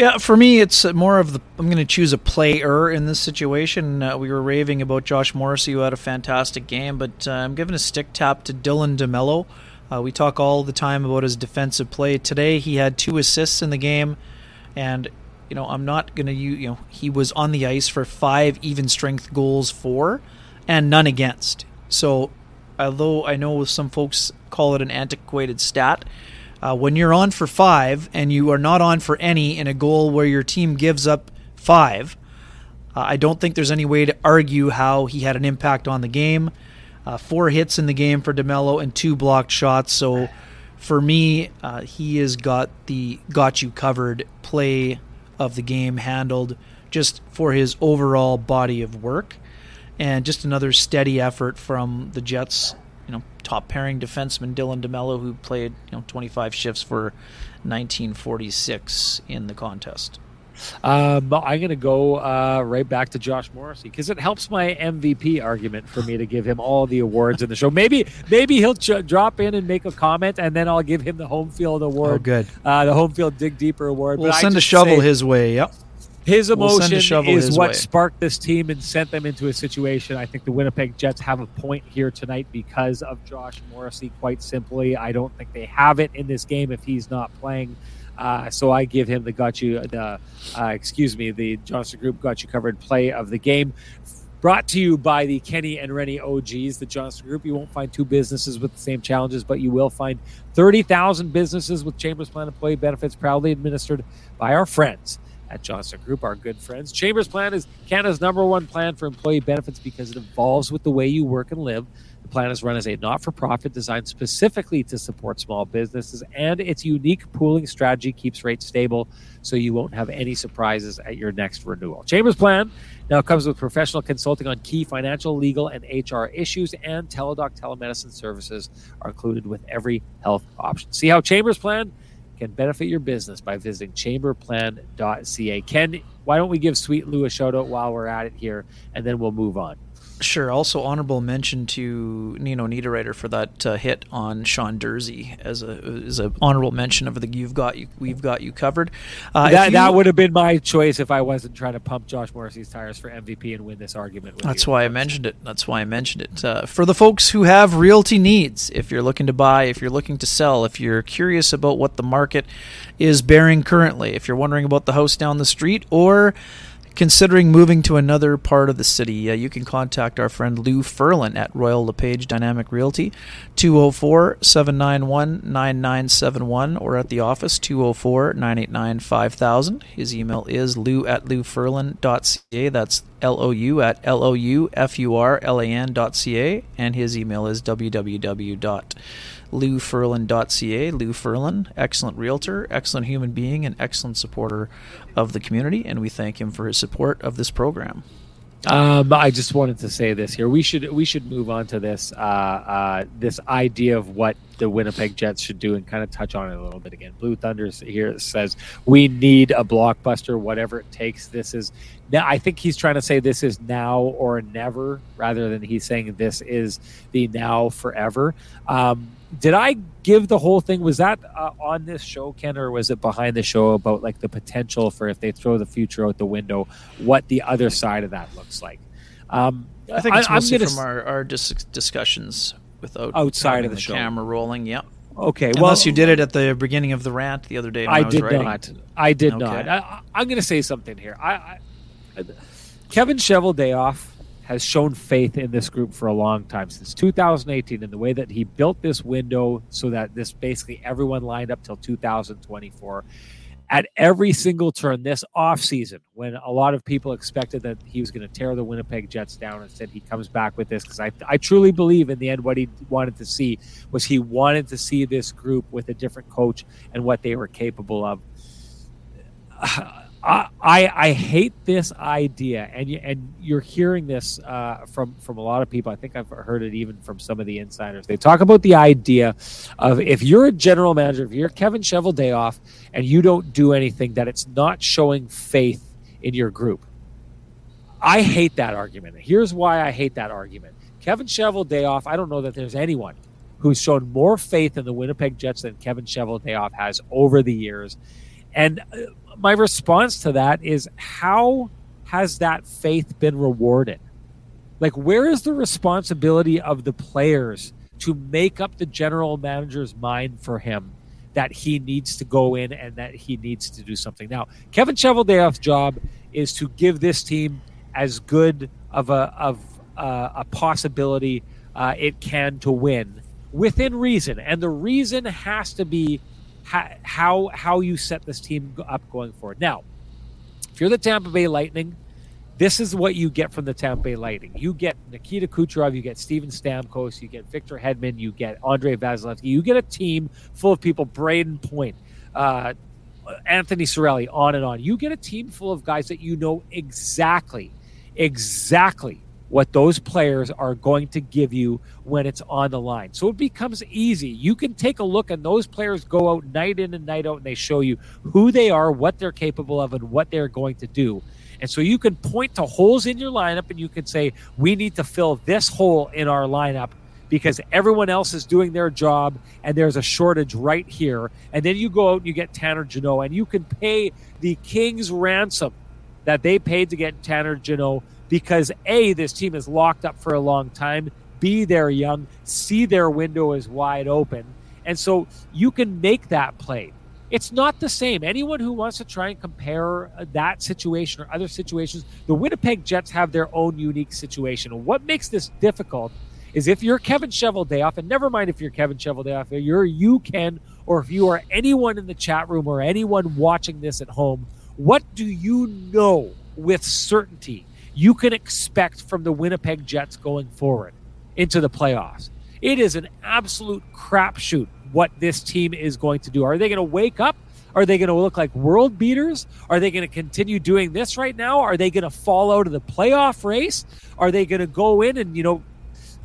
Yeah, for me, it's more of the. I'm going to choose a player in this situation. Uh, we were raving about Josh Morrissey, who had a fantastic game, but uh, I'm giving a stick tap to Dylan DeMelo. Uh, we talk all the time about his defensive play. Today, he had two assists in the game, and you know I'm not going to you know he was on the ice for five even strength goals for, and none against. So, although I know some folks call it an antiquated stat, uh, when you're on for five and you are not on for any in a goal where your team gives up five, uh, I don't think there's any way to argue how he had an impact on the game. Uh, four hits in the game for DeMelo and two blocked shots. So for me, uh, he has got the got you covered play of the game handled just for his overall body of work and just another steady effort from the Jets you know top pairing defenseman Dylan DeMelo, who played you know 25 shifts for 1946 in the contest. Um, I'm going to go uh, right back to Josh Morrissey because it helps my MVP argument for me to give him all the awards in the show. Maybe maybe he'll ch- drop in and make a comment, and then I'll give him the home field award. Oh, good. Uh, the home field dig deeper award. We'll send a shovel say, his way. Yep. His emotion we'll is what way. sparked this team and sent them into a situation. I think the Winnipeg Jets have a point here tonight because of Josh Morrissey. Quite simply, I don't think they have it in this game if he's not playing. Uh, so I give him the got you the uh, excuse me the Johnston Group got you covered play of the game. Brought to you by the Kenny and Rennie OGs, the Johnston Group. You won't find two businesses with the same challenges, but you will find 30,000 businesses with Chambers Plan employee benefits proudly administered by our friends at Johnston Group, our good friends. Chambers Plan is Canada's number one plan for employee benefits because it evolves with the way you work and live. The plan is run as a not for profit designed specifically to support small businesses, and its unique pooling strategy keeps rates stable so you won't have any surprises at your next renewal. Chambers Plan now comes with professional consulting on key financial, legal, and HR issues, and Teladoc telemedicine services are included with every health option. See how Chambers Plan can benefit your business by visiting chamberplan.ca. Ken, why don't we give Sweet Lou a shout out while we're at it here, and then we'll move on. Sure. Also, honorable mention to Nino Niederreiter for that uh, hit on Sean Durzi as a as a honorable mention of the "You've got you, we've got you covered." Uh, that you, that would have been my choice if I wasn't trying to pump Josh Morrissey's tires for MVP and win this argument. That's why I mentioned it. That's why I mentioned it. Uh, for the folks who have realty needs, if you're looking to buy, if you're looking to sell, if you're curious about what the market is bearing currently, if you're wondering about the house down the street, or considering moving to another part of the city, uh, you can contact our friend Lou Furlan at Royal LePage Dynamic Realty, 204 791 9971, or at the office, 204 989 5000. His email is lou at loufurlan.ca. That's L O U at L O U F U R L A N.ca. And his email is www loufurlan.ca. Lou Furlan, excellent realtor, excellent human being, and excellent supporter of the community, and we thank him for his support of this program. Um, I just wanted to say this here. We should we should move on to this uh, uh, this idea of what the Winnipeg Jets should do and kind of touch on it a little bit again. Blue Thunder here says we need a blockbuster, whatever it takes. This is now. I think he's trying to say this is now or never, rather than he's saying this is the now forever. Um, did I give the whole thing? Was that uh, on this show, Ken, or was it behind the show about like the potential for if they throw the future out the window, what the other side of that looks like? Um, I think it's I, mostly from our, our dis- discussions without outside of the, the show. camera rolling. Yep. Okay. Unless well, you did it at the beginning of the rant the other day. I, I did not. I did okay. not. I, am going to say something here. I, I Kevin Cheveldayoff has shown faith in this group for a long time since 2018 in the way that he built this window so that this basically everyone lined up till 2024 at every single turn this offseason when a lot of people expected that he was going to tear the Winnipeg Jets down and said he comes back with this because I, I truly believe in the end what he wanted to see was he wanted to see this group with a different coach and what they were capable of. I, I hate this idea, and you, and you're hearing this uh, from from a lot of people. I think I've heard it even from some of the insiders. They talk about the idea of if you're a general manager, if you're Kevin Cheveldayoff, and you don't do anything, that it's not showing faith in your group. I hate that argument. Here's why I hate that argument. Kevin Cheveldayoff, I don't know that there's anyone who's shown more faith in the Winnipeg Jets than Kevin Cheveldayoff has over the years. And uh, my response to that is how has that faith been rewarded? Like, where is the responsibility of the players to make up the general manager's mind for him that he needs to go in and that he needs to do something? Now, Kevin Cheveldayoff's job is to give this team as good of a of uh, a possibility uh, it can to win within reason, and the reason has to be how how you set this team up going forward. Now, if you're the Tampa Bay Lightning, this is what you get from the Tampa Bay Lightning. You get Nikita Kucherov, you get Steven Stamkos, you get Victor Hedman, you get Andrei Vasilevskiy. You get a team full of people, Brayden Point, uh, Anthony Cirelli, on and on. You get a team full of guys that you know exactly, exactly what those players are going to give you when it's on the line. So it becomes easy. You can take a look and those players go out night in and night out and they show you who they are, what they're capable of, and what they're going to do. And so you can point to holes in your lineup and you can say, we need to fill this hole in our lineup because everyone else is doing their job and there's a shortage right here. And then you go out and you get Tanner Jeannot and you can pay the King's ransom that they paid to get Tanner Jeannot because A, this team is locked up for a long time. B, they're young. C, their window is wide open. And so you can make that play. It's not the same. Anyone who wants to try and compare that situation or other situations, the Winnipeg Jets have their own unique situation. What makes this difficult is if you're Kevin Cheveldayoff, and never mind if you're Kevin Cheveldayoff, you're you can, or if you are anyone in the chat room or anyone watching this at home, what do you know with certainty you can expect from the Winnipeg Jets going forward into the playoffs. It is an absolute crapshoot what this team is going to do. Are they going to wake up? Are they going to look like world beaters? Are they going to continue doing this right now? Are they going to fall out of the playoff race? Are they going to go in and, you know,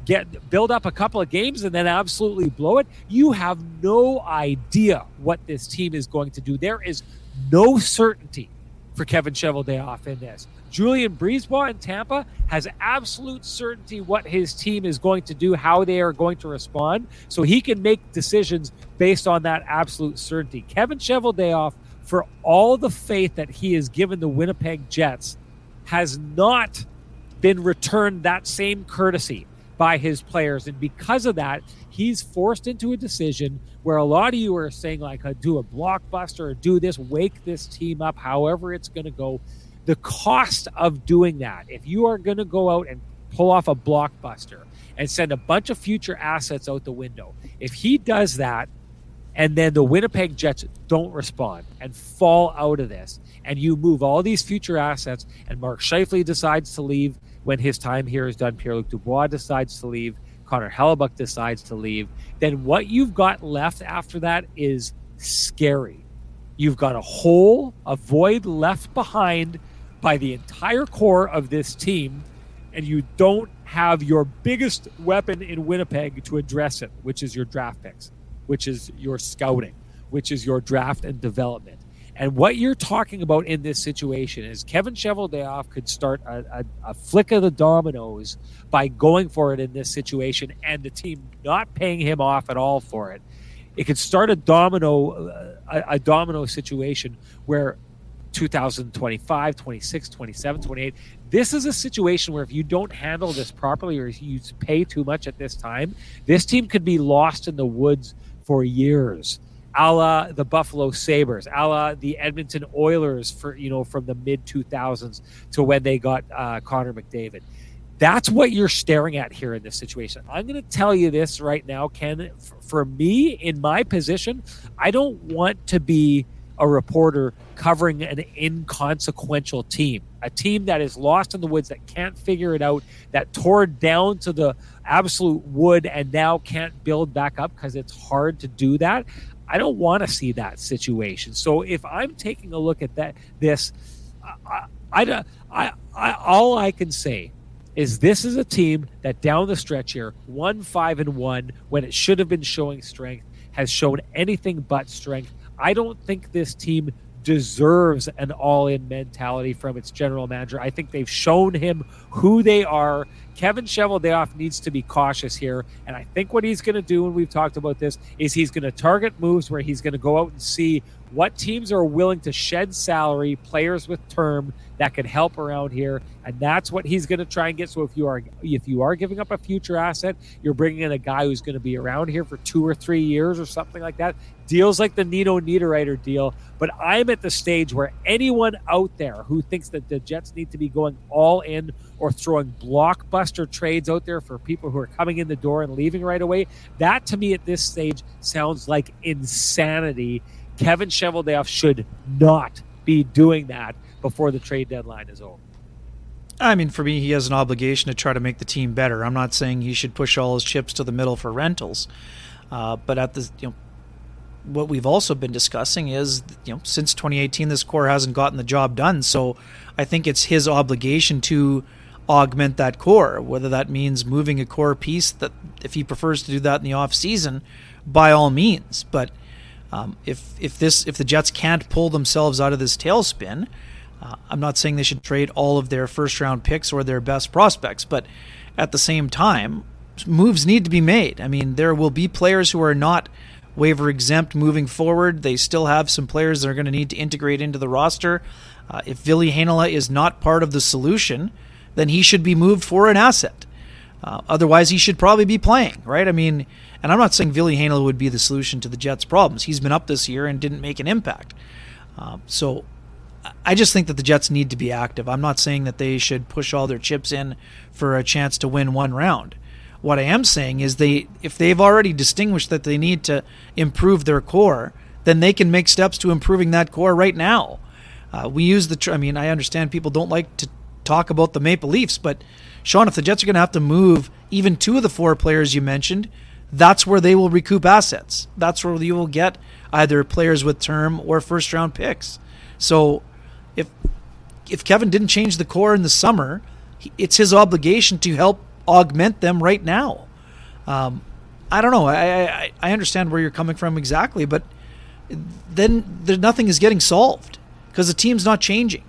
get build up a couple of games and then absolutely blow it? You have no idea what this team is going to do. There is no certainty for Kevin Cheveldayoff in this. Julien BriseBois in Tampa has absolute certainty what his team is going to do, how they are going to respond, so he can make decisions based on that absolute certainty. Kevin Cheveldayoff, for all the faith that he has given the Winnipeg Jets, has not been returned that same courtesy by his players. And because of that, he's forced into a decision where a lot of you are saying, like, uh, do a blockbuster or do this, wake this team up, however it's going to go the cost of doing that, if you are going to go out and pull off a blockbuster and send a bunch of future assets out the window, if he does that and then the Winnipeg Jets don't respond and fall out of this, and you move all these future assets, and Mark Scheifele decides to leave when his time here is done, Pierre Luc Dubois decides to leave, Connor Hellebuyck decides to leave, then what you've got left after that is scary. You've got a hole, a void left behind by the entire core of this team, and you don't have your biggest weapon in Winnipeg to address it, which is your draft picks, which is your scouting, which is your draft and development. And what you're talking about in this situation is Kevin Cheveldayoff could start a, a, a, flick of the dominoes by going for it in this situation and the team not paying him off at all for it. It could start a domino uh, a, a domino situation where 2025, 26, 27, 28. This is a situation where if you don't handle this properly or you pay too much at this time, this team could be lost in the woods for years. A la the Buffalo Sabres, a la the Edmonton Oilers for you know from the mid 2000s to when they got uh, Connor McDavid. That's what you're staring at here in this situation. I'm going to tell you this right now, Ken. For me, in my position, I don't want to be a reporter covering an inconsequential team, a team that is lost in the woods, that can't figure it out, that tore down to the absolute wood and now can't build back up because it's hard to do that. I don't want to see that situation. So if I'm taking a look at that, this, I, I, I, I all I can say is this is a team that down the stretch here, one five and one when it should have been showing strength, has shown anything but strength. I don't think this team deserves an all in mentality from its general manager. I think they've shown him who they are. Kevin Cheveldayoff needs to be cautious here. And I think what he's going to do, and we've talked about this, is he's going to target moves where he's going to go out and see what teams are willing to shed salary, players with term that can help around here, and that's what he's going to try and get. So if you are if you are giving up a future asset, you're bringing in a guy who's going to be around here for two or three years or something like that. Deals like the Nino Niederreiter deal, but I'm at the stage where anyone out there who thinks that the Jets need to be going all in or throwing blockbuster trades out there for people who are coming in the door and leaving right away, that to me at this stage sounds like insanity Kevin Cheveldayoff should not be doing that before the trade deadline is over. I mean, for me, he has an obligation to try to make the team better. I'm not saying he should push all his chips to the middle for rentals, uh, but at the you know, what we've also been discussing is you know since 2018 this core hasn't gotten the job done. So I think it's his obligation to augment that core, whether that means moving a core piece that if he prefers to do that in the off season, by all means. But um, if if this if the Jets can't pull themselves out of this tailspin, uh, I'm not saying they should trade all of their first round picks or their best prospects, but at the same time, moves need to be made. I mean, there will be players who are not waiver exempt moving forward. They still have some players that are going to need to integrate into the roster. Uh, if Ville Heinola is not part of the solution, then he should be moved for an asset. Uh, otherwise, he should probably be playing, right? I mean, and I'm not saying Ville Heinola would be the solution to the Jets' problems. He's been up this year and didn't make an impact. Uh, so I just think that the Jets need to be active. I'm not saying that they should push all their chips in for a chance to win one round. What I am saying is they if they've already distinguished that they need to improve their core, then they can make steps to improving that core right now. Uh, we use the. Tr- I mean, I understand people don't like to talk about the Maple Leafs, but Sean, if the Jets are going to have to move even two of the four players you mentioned, that's where they will recoup assets. That's where you will get either players with term or first round picks. So if if Kevin didn't change the core in the summer, it's his obligation to help augment them right now. Um, I don't know. I, I, I understand where you're coming from exactly, but then there, nothing is getting solved because the team's not changing.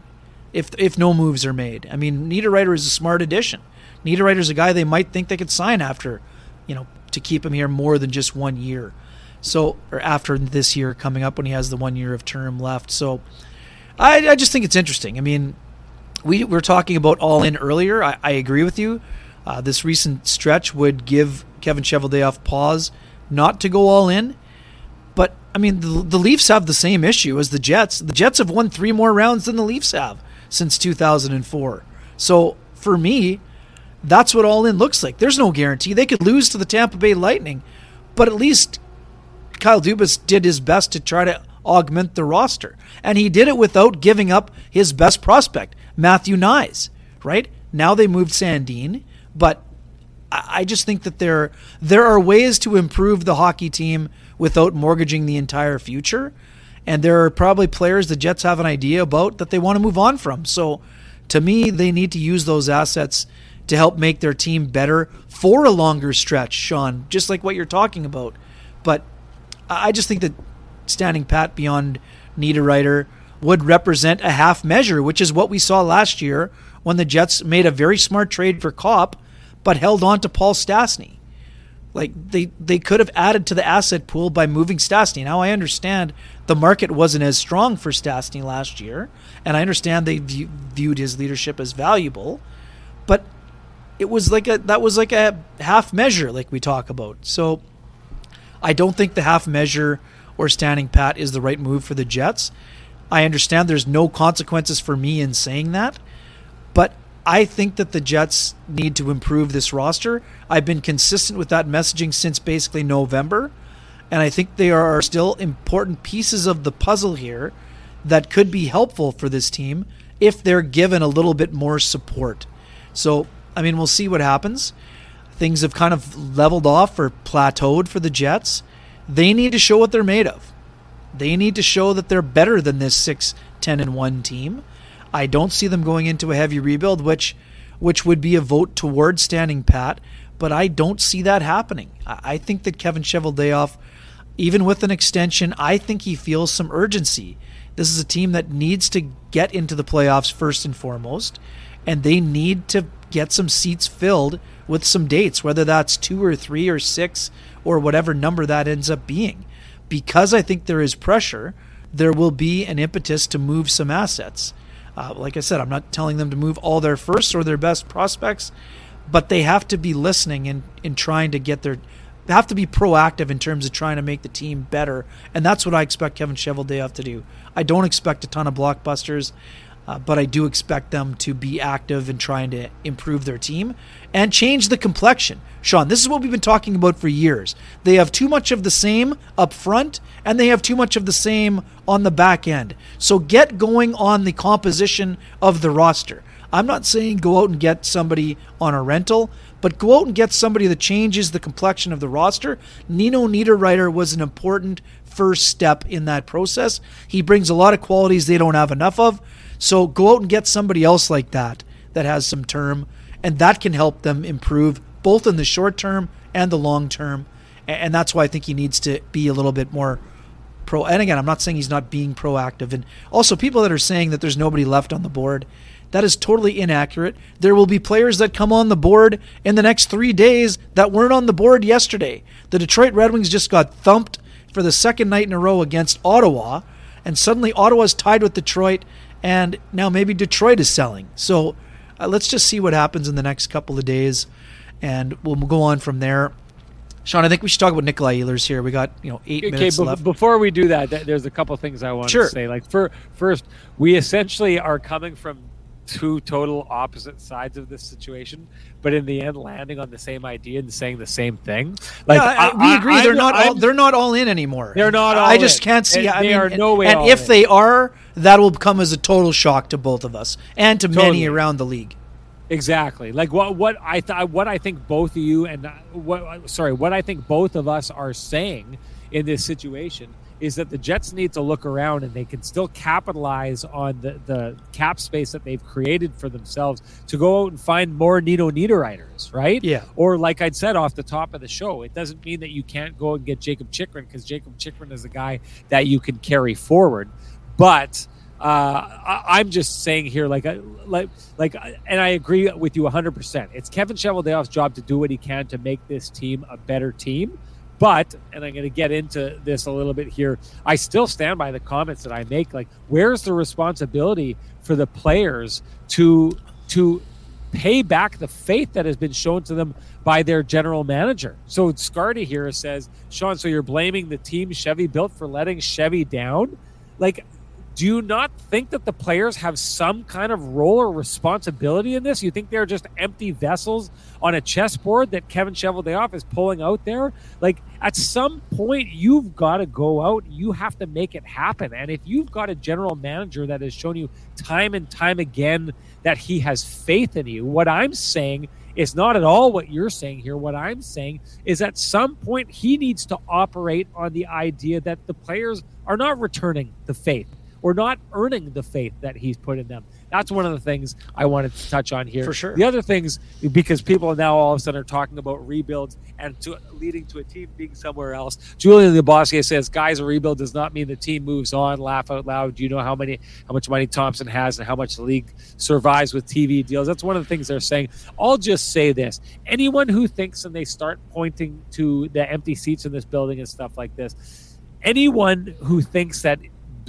If if no moves are made, I mean, Niederreiter is a smart addition. Niederreiter is a guy they might think they could sign after, you know, to keep him here more than just one year. So, or after this year coming up when he has the one year of term left. So, I, I just think it's interesting. I mean, we were talking about all in earlier. I, I agree with you. Uh, this recent stretch would give Kevin Cheveldayoff pause not to go all in. But I mean, the, the Leafs have the same issue as the Jets. The Jets have won three more rounds than the Leafs have since 2004. So for me, that's what all in looks like. There's no guarantee. They could lose to the Tampa Bay Lightning, but at least Kyle Dubas did his best to try to augment the roster. And he did it without giving up his best prospect, Matthew Knies, right? Now they moved Sandin, but I just think that there there are ways to improve the hockey team without mortgaging the entire future. And there are probably players the Jets have an idea about that they want to move on from. So to me, they need to use those assets to help make their team better for a longer stretch, Sean, just like what you're talking about. But I just think that standing pat beyond Niederreiter would represent a half measure, which is what we saw last year when the Jets made a very smart trade for Copp, but held on to Paul Stastny. Like they, they could have added to the asset pool by moving Stastny. Now I understand the market wasn't as strong for Stastny last year, and I understand they view, viewed his leadership as valuable, but it was like a that was like a half measure like we talk about. So I don't think the half measure or standing pat is the right move for the Jets. I understand there's no consequences for me in saying that, but I think that the Jets need to improve this roster. I've been consistent with that messaging since basically November, and I think there are still important pieces of the puzzle here that could be helpful for this team if they're given a little bit more support. So I mean, we'll see what happens. Things have kind of leveled off or plateaued for the Jets. They need to show what they're made of. They need to show that they're better than this 6 10 and 1 team. I don't see them going into a heavy rebuild, which which would be a vote towards standing pat, but I don't see that happening. I think that Kevin Cheveldayoff, even with an extension, I think he feels some urgency This is a team that needs to get into the playoffs first and foremost, and they need to get some seats filled with some dates, whether that's two or three or six or whatever number that ends up being. Because I think there is pressure, there will be an impetus to move some assets. Uh, like I said, I'm not telling them to move all their first or their best prospects, but they have to be listening and in trying to get their they have to be proactive in terms of trying to make the team better, and that's what I expect Kevin Cheveldayoff to do. I don't expect a ton of blockbusters, uh, but I do expect them to be active in trying to improve their team and change the complexion. Sean, this is what we've been talking about for years. They have too much of the same up front, and they have too much of the same on the back end. So get going on the composition of the roster. I'm not saying go out and get somebody on a rental, but go out and get somebody that changes the complexion of the roster. Nino Niederreiter was an important first step in that process. He brings a lot of qualities they don't have enough of. So go out and get somebody else like that that has some term, and that can help them improve both in the short term and the long term. And that's why I think he needs to be a little bit more pro. And again, I'm not saying he's not being proactive. And also, people that are saying that there's nobody left on the board, that is totally inaccurate. There will be players that come on the board in the next three days that weren't on the board yesterday. The Detroit Red Wings just got thumped for the second night in a row against Ottawa, and suddenly Ottawa's tied with Detroit, and now maybe Detroit is selling. So uh, let's just see what happens in the next couple of days, and we'll go on from there. Sean, I think we should talk about Nikolai Ehlers here. We got you know eight Okay, minutes be- left. before we do that, th- there's a couple things I want Sure. to say. Like, for, first, we essentially are coming from two total opposite sides of this situation, but in the end, landing on the same idea and saying the same thing. Like, Yeah, I- we agree. they're I'm- not. all, they're not all in anymore. They're not I just in. can't see. And I they mean, are no way And if in. they are, that will come as a total shock to both of us and to many around the league. Exactly. Like what what I th- what I think both of you and what sorry what I think both of us are saying in this situation is that the Jets need to look around and they can still capitalize on the, the cap space that they've created for themselves to go out and find more Nino Niederreiters, right? Yeah. Or like I'd said off the top of the show, it doesn't mean that you can't go and get Jakob Chychrun because Jakob Chychrun is a guy that you can carry forward. But uh, I, I'm just saying here, like, like, like, and I agree with you 100. percent It's Kevin Cheveldayoff's job to do what he can to make this team a better team. But, and I'm going to get into this a little bit here. I still stand by the comments that I make. Like, where's the responsibility for the players to to pay back the faith that has been shown to them by their general manager? So Scardy here says, Sean, so you're blaming the team Chevy built for letting Chevy down? Like, do you not think that the players have some kind of role or responsibility in this? You think they're just empty vessels on a chessboard that Kevin Cheveldayoff is pulling out there? Like at some point, you've got to go out. You have to make it happen. And if you've got a general manager that has shown you time and time again that he has faith in you, what I'm saying is not at all what you're saying here. What I'm saying is at some point he needs to operate on the idea that the players are not returning the faith or not earning the faith that he's put in them. That's one of the things I wanted to touch on here. For sure. The other things, because people now all of a sudden are talking about rebuilds and to, leading to a team being somewhere else. Julian Lebowski says, "Guys, a rebuild does not mean the team moves on." Laugh out loud. Do you know how many, how much money Thomson has, and how much the league survives with TV deals? That's one of the things they're saying. I'll just say this: anyone who thinks and they start pointing to the empty seats in this building and stuff like this, anyone who thinks that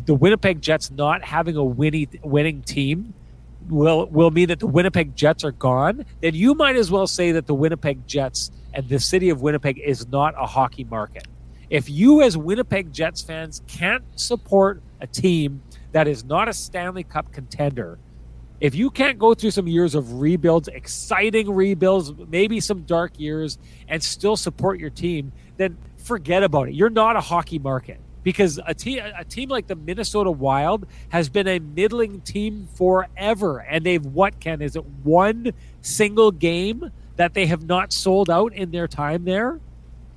the Winnipeg Jets not having a winning winning team will will mean that the Winnipeg Jets are gone, then you might as well say that the Winnipeg Jets and the city of Winnipeg is not a hockey market. If you as Winnipeg Jets fans can't support a team that is not a Stanley Cup contender, if you can't go through some years of rebuilds, exciting rebuilds, maybe some dark years, and still support your team, then forget about it. You're not a hockey market because a team a team like the Minnesota Wild has been a middling team forever, and they've what Ken is it one single game that they have not sold out in their time there.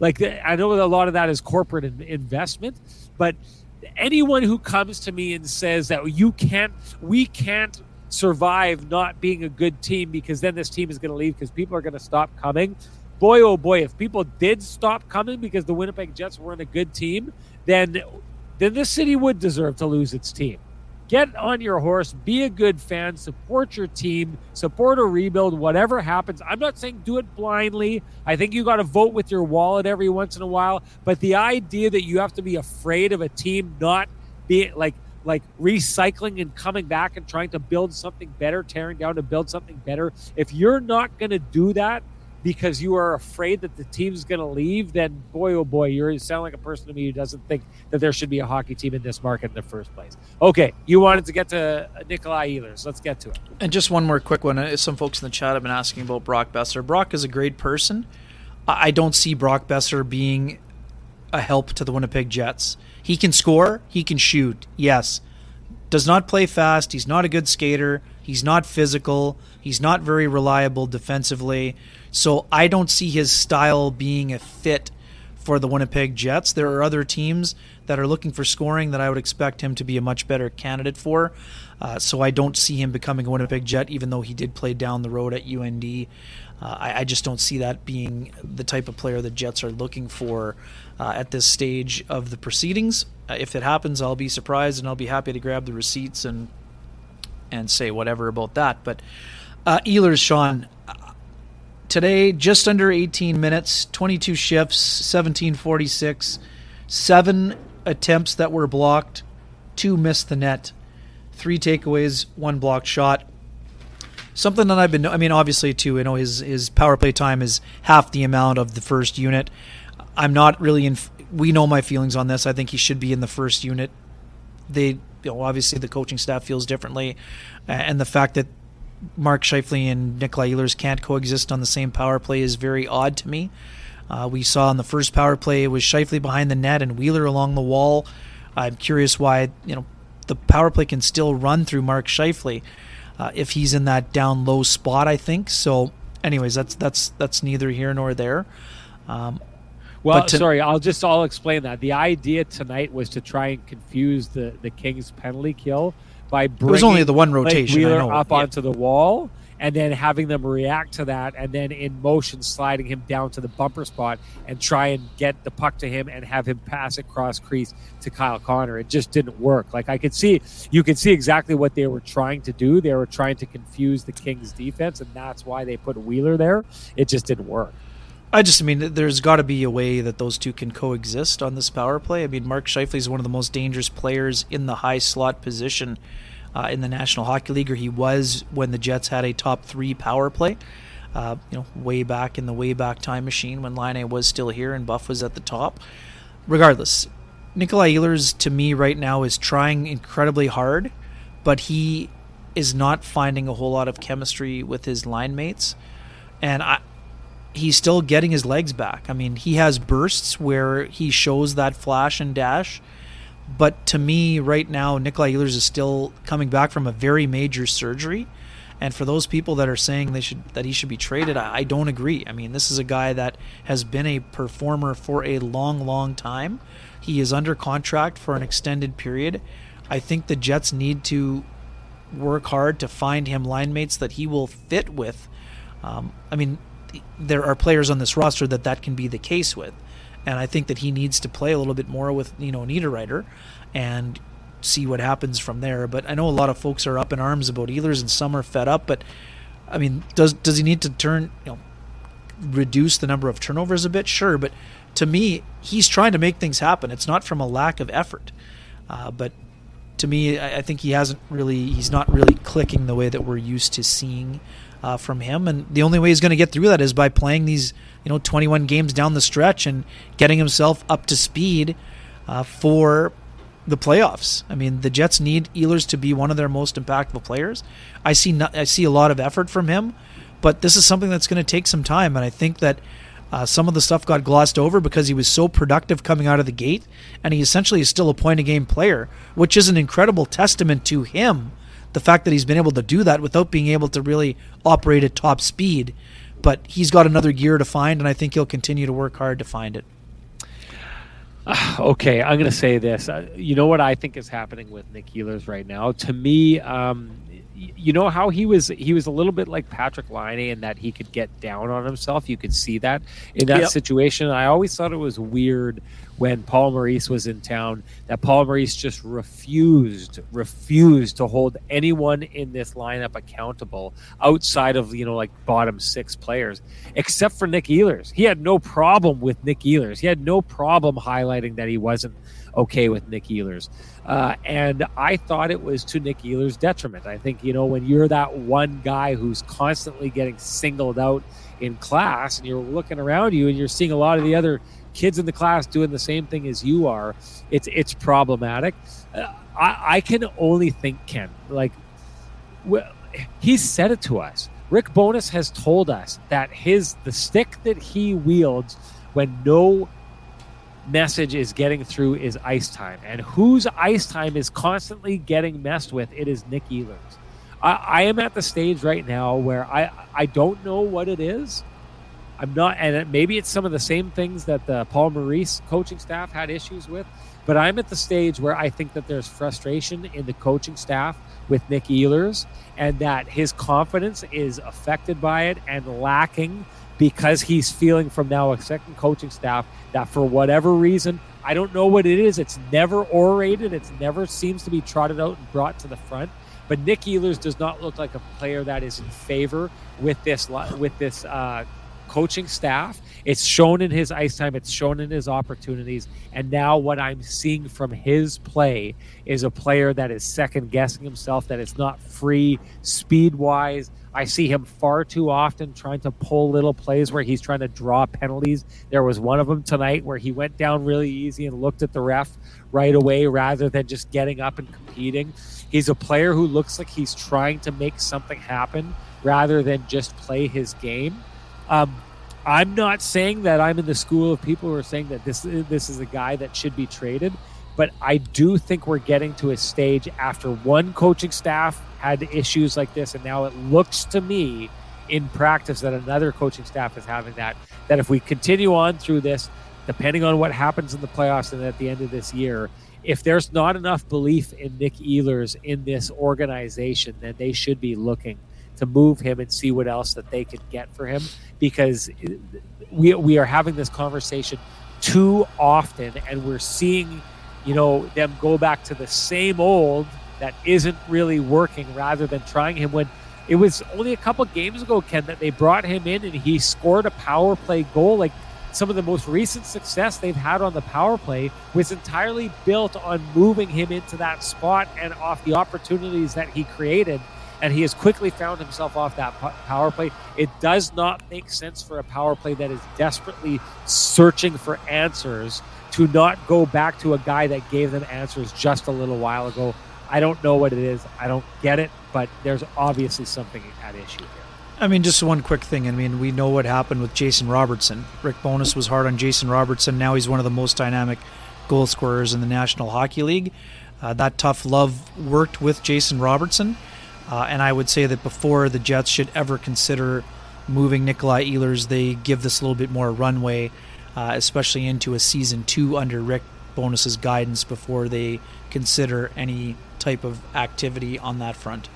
Like I know a lot of that is corporate in- investment, but anyone who comes to me and says that you can't, we can't survive not being a good team because then this team is going to leave because people are going to stop coming. Boy, oh boy, if people did stop coming because the Winnipeg Jets weren't a good team, then then this city would deserve to lose its team. Get on your horse, be a good fan, support your team, support a rebuild, whatever happens. I'm not saying do it blindly. I think you got to vote with your wallet every once in a while. But the idea that you have to be afraid of a team not being like like recycling and coming back and trying to build something better, tearing down to build something better. If you're not going to do that because you are afraid that the team's going to leave, then boy, oh boy, you sound like a person to me who doesn't think that there should be a hockey team in this market in the first place. Okay, you wanted to get to Nikolai Ehlers. Let's get to it. And just one more quick one. Uh, some folks in the chat have been asking about Brock Boeser. Brock is a great person. I don't see Brock Boeser being a help to the Winnipeg Jets. He can score, he can shoot, yes. Does not play fast, he's not a good skater, he's not physical, he's not very reliable defensively. So I don't see his style being a fit for the Winnipeg Jets. There are other teams that are looking for scoring that I would expect him to be a much better candidate for. Uh, so I don't see him becoming a Winnipeg Jet, even though he did play down the road at UND. Uh, I, I, just don't see that being the type of player the Jets are looking for uh, at this stage of the proceedings. Uh, if it happens, I'll be surprised and I'll be happy to grab the receipts and and say whatever about that. But uh, Ehlers, Sean, today just under 18 minutes, 22 shifts, 1746, seven attempts that were blocked, two missed the net, three takeaways, one blocked shot something that I've been. I mean, obviously, too. You know, his his power play time is half the amount of the first unit. I'm not really in. We know my feelings on this. I think he should be in the first unit. They, you know, obviously the coaching staff feels differently, and the fact that Mark Scheifele and Nikolai Ehlers can't coexist on the same power play is very odd to me. Uh, we saw in the first power play it was Scheifele behind the net and Wheeler along the wall. I'm curious why you know the power play can still run through Mark Scheifele uh, if he's in that down low spot. I think so. Anyways, that's that's that's neither here nor there. Um, well, to, sorry, I'll just I'll explain that. The idea tonight was to try and confuse the the Kings penalty kill by bringing it was only the one rotation Wheeler up yeah. onto the wall and then having them react to that and then in motion sliding him down to the bumper spot and try and get the puck to him and have him pass it cross crease to Kyle Connor. It just didn't work. Like I could see you could see exactly what they were trying to do. They were trying to confuse the Kings defense and that's why they put Wheeler there. It just didn't work. I just mean there's got to be a way that those two can coexist on this power play. I mean Mark Scheifele is one of the most dangerous players in the high slot position uh, in the National Hockey League, or he was when the Jets had a top three power play. Uh, you know, way back in the way back time machine when Laine was still here and Buff was at the top. Regardless, Nikolai Ehlers to me right now is trying incredibly hard, but he is not finding a whole lot of chemistry with his line mates, and I, he's still getting his legs back. I mean, he has bursts where he shows that flash and dash, but to me, right now, Nikolai Ehlers is still coming back from a very major surgery. And for those people that are saying they should that he should be traded, I, I don't agree. I mean, this is a guy that has been a performer for a long, long time. He is under contract for an extended period. I think the Jets need to work hard to find him line mates that he will fit with. Um, I mean, there are players on this roster that that can be the case with and I think that he needs to play a little bit more with you know Niederreiter and see what happens from there. But I know a lot of folks are up in arms about Ehlers, and some are fed up. But I mean, does does he need to turn you know reduce the number of turnovers a bit? Sure, but to me, he's trying to make things happen. It's not from a lack of effort, uh, but to me, I, I think he hasn't really he's not really clicking the way that we're used to seeing uh, from him. And the only way he's going to get through that is by playing these, you know, 21 games down the stretch and getting himself up to speed uh, for the playoffs. I mean, the Jets need Ehlers to be one of their most impactful players. I see not, I see a lot of effort from him, but this is something that's going to take some time. And I think that uh, some of the stuff got glossed over because he was so productive coming out of the gate, and he essentially is still a point a game player, which is an incredible testament to him the fact that he's been able to do that without being able to really operate at top speed. But he's got another gear to find, and I think he'll continue to work hard to find it. <sighs> Okay, I'm going to say this. Uh, you know what I think is happening with Nick Ehlers right now? To me, um, you know how he was he was a little bit like Patrik Laine in that he could get down on himself. You could see that in that yep. situation. I always thought it was weird when Paul Maurice was in town that Paul Maurice just refused refused to hold anyone in this lineup accountable outside of you know like bottom six players except for Nick Ehlers. He had no problem with Nick Ehlers. He had no problem highlighting that he wasn't okay with Nick Ehlers. Uh, and I thought it was to Nick Ehlers' detriment. I think, you know, when you're that one guy who's constantly getting singled out in class and you're looking around you and you're seeing a lot of the other kids in the class doing the same thing as you are, it's it's problematic. Uh, I, I can only think, Ken, like, well, he's said it to us. Rick Bowness has told us that his the stick that he wields when no message is getting through is ice time. And whose ice time is constantly getting messed with? It is Nick Ehlers. I, I, am at the stage right now where I, I don't know what it is. I'm not, and maybe it's some of the same things that the Paul Maurice coaching staff had issues with. But I'm at the stage where I think that there's frustration in the coaching staff with Nick Ehlers and that his confidence is affected by it and lacking because he's feeling from now a second coaching staff that for whatever reason, I don't know what it is. It's never orated. It's never seems to be trotted out and brought to the front. But Nick Ehlers does not look like a player that is in favor with this with this uh, coaching staff. It's shown in his ice time. It's shown in his opportunities. And now what I'm seeing from his play is a player that is second guessing himself. That is not free speed wise I see him far too often trying to pull little plays where he's trying to draw penalties. There was one of them tonight where he went down really easy and looked at the ref right away rather than just getting up and competing. He's a player who looks like he's trying to make something happen rather than just play his game. Um, I'm not saying that I'm in the school of people who are saying that this this is a guy that should be traded, but I do think we're getting to a stage after one coaching staff had issues like this, and now it looks to me in practice that another coaching staff is having that. That if we continue on through this, depending on what happens in the playoffs and at the end of this year, if there's not enough belief in Nick Ehlers in this organization, then they should be looking to move him and see what else that they can get for him because we we are having this conversation too often and we're seeing you know them go back to the same old that isn't really working rather than trying him when it was only a couple games ago, Ken, that they brought him in and he scored a power play goal. Like some of the most recent success they've had on the power play was entirely built on moving him into that spot and off the opportunities that he created. And he has quickly found himself off that power play. It does not make sense for a power play that is desperately searching for answers to not go back to a guy that gave them answers just a little while ago I don't know what it is. I don't get it, but there's obviously something at issue here. I mean, just one quick thing. I mean, we know what happened with Jason Robertson. Rick Bowness was hard on Jason Robertson. Now he's one of the most dynamic goal scorers in the National Hockey League. Uh, that tough love worked with Jason Robertson. Uh, and I would say that before the Jets should ever consider moving Nikolaj Ehlers, they give this a little bit more runway, uh, especially into a season two under Rick Bowness's guidance before they consider any type of activity on that front.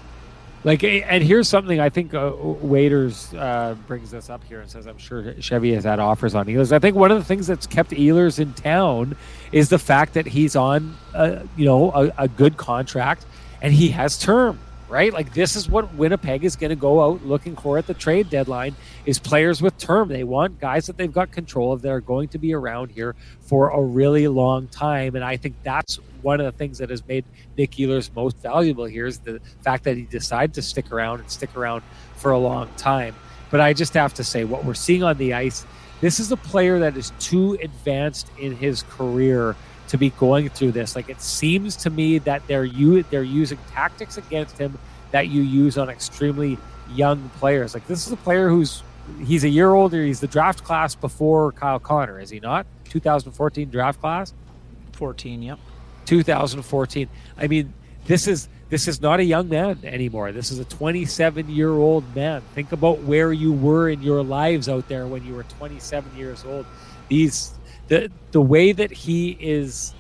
Like, and here's something I think uh, Waiters uh, brings this up here and says, I'm sure Chevy has had offers on Ehlers. I think one of the things that's kept Ehlers in town is the fact that he's on, uh, you know, a, a good contract and he has term right? Like this is what Winnipeg is going to go out looking for at the trade deadline is players with term. They want guys that they've got control of that are going to be around here for a really long time. And I think that's one of the things that has made Nick Ehlers most valuable here is the fact that he decided to stick around and stick around for a long time. But I just have to say what we're seeing on the ice, this is a player that is too advanced in his career to be going through this. Like it seems to me that they're you they're using tactics against him that you use on extremely young players. Like this is a player who's he's a year older. He's the draft class before Kyle Connor, is he not? 2014 draft class. 14, yep. 2014. I mean, this is this is not a young man anymore. This is a 27 year old man. Think about where you were in your lives out there when you were 27 years old. These the the way that he is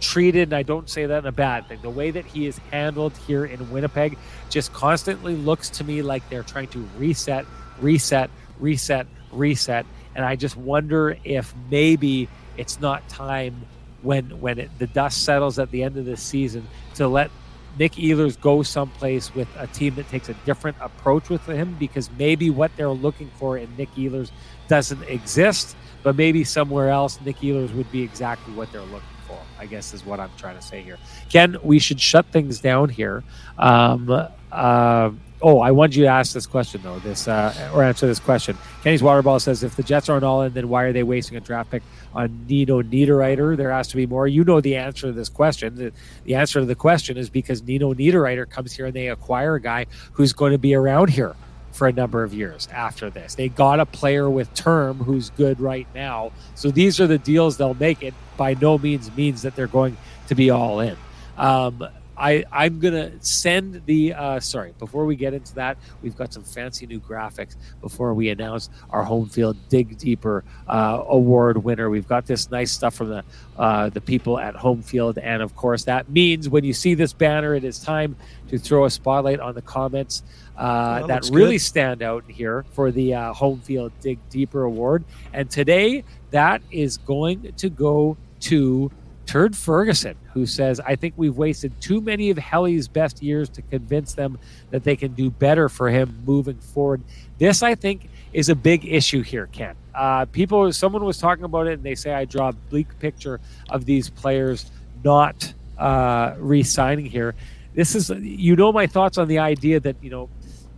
treated, and I don't say that in a bad thing, the way that he is handled here in Winnipeg just constantly looks to me like they're trying to reset, reset, reset, reset. And I just wonder if maybe it's not time when when it, the dust settles at the end of the season to let Nick Ehlers go someplace with a team that takes a different approach with him because maybe what they're looking for in Nick Ehlers doesn't exist, but maybe somewhere else Nick Ehlers would be exactly what they're looking for. I guess is what I'm trying to say here. Ken, we should shut things down here. Um, uh, Oh, I wanted you to ask this question though. This uh, or answer this question. Kenny's Waterball says, if the Jets aren't all in, then why are they wasting a draft pick on Nino Niederreiter? There has to be more. You know the answer to this question. The, the answer to the question is because Nino Niederreiter comes here and they acquire a guy who's going to be around here for a number of years after this. They got a player with term who's good right now. So these are the deals they'll make. It by no means means that they're going to be all in. Um, I, I'm gonna send the uh, sorry before we get into that we've got some fancy new graphics before we announce our home field dig deeper uh, award winner we've got this nice stuff from the uh, the people at home field and of course that means when you see this banner it is time to throw a spotlight on the comments uh, that, that really good. stand out here for the uh, home field dig deeper award and today that is going to go to Turd Ferguson, who says, I think we've wasted too many of Helly's best years to convince them that they can do better for him moving forward. This, I think, is a big issue here, Ken. Uh, people, someone was talking about it, and they say I draw a bleak picture of these players not uh, re signing here. This is, you know, my thoughts on the idea that, you know,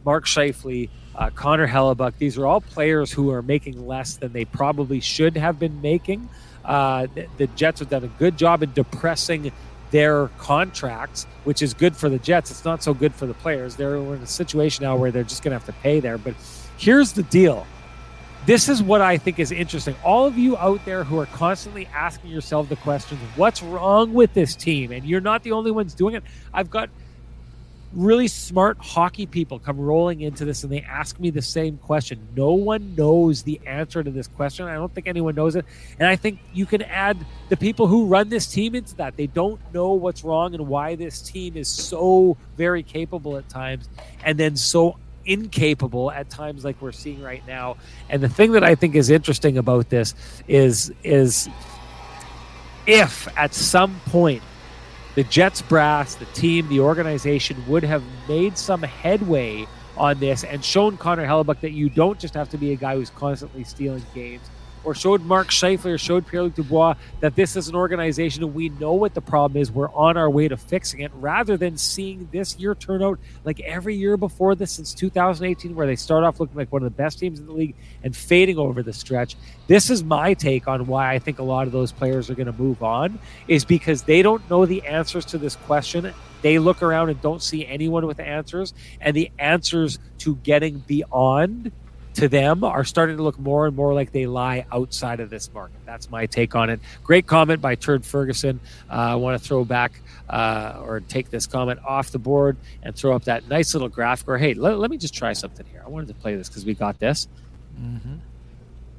Mark Scheifele, uh, Connor Hellebuyck, these are all players who are making less than they probably should have been making. Uh, the, the Jets have done a good job in depressing their contracts, which is good for the Jets. It's not so good for the players. They're in a situation now where they're just going to have to pay there. But here's the deal. This is what I think is interesting. All of you out there who are constantly asking yourself the questions, what's wrong with this team? And you're not the only ones doing it. I've got really smart hockey people come rolling into this and they ask me the same question. No one knows the answer to this question. I don't think anyone knows it. And I think you can add the people who run this team into that. They don't know what's wrong and why this team is so very capable at times and then so incapable at times like we're seeing right now. And the thing that I think is interesting about this is is if at some point the Jets brass, the team, the organization would have made some headway on this. And shown Connor Hellebuyck that you don't just have to be a guy who's constantly stealing games or showed Mark Scheifele or showed Pierre-Luc Dubois that this is an organization and we know what the problem is. We're on our way to fixing it rather than seeing this year turn out like every year before this since 2018 where they start off looking like one of the best teams in the league and fading over the stretch. This is my take on why I think a lot of those players are going to move on is because they don't know the answers to this question they look around and don't see anyone with answers and the answers to getting beyond to them are starting to look more and more like they lie outside of this market. That's my take on it. Great comment by Turd Ferguson. Uh, I want to throw back uh, or take this comment off the board and throw up that nice little graphic. Or hey, let, let me just try something here. I wanted to play this because we got this. Mm-hmm.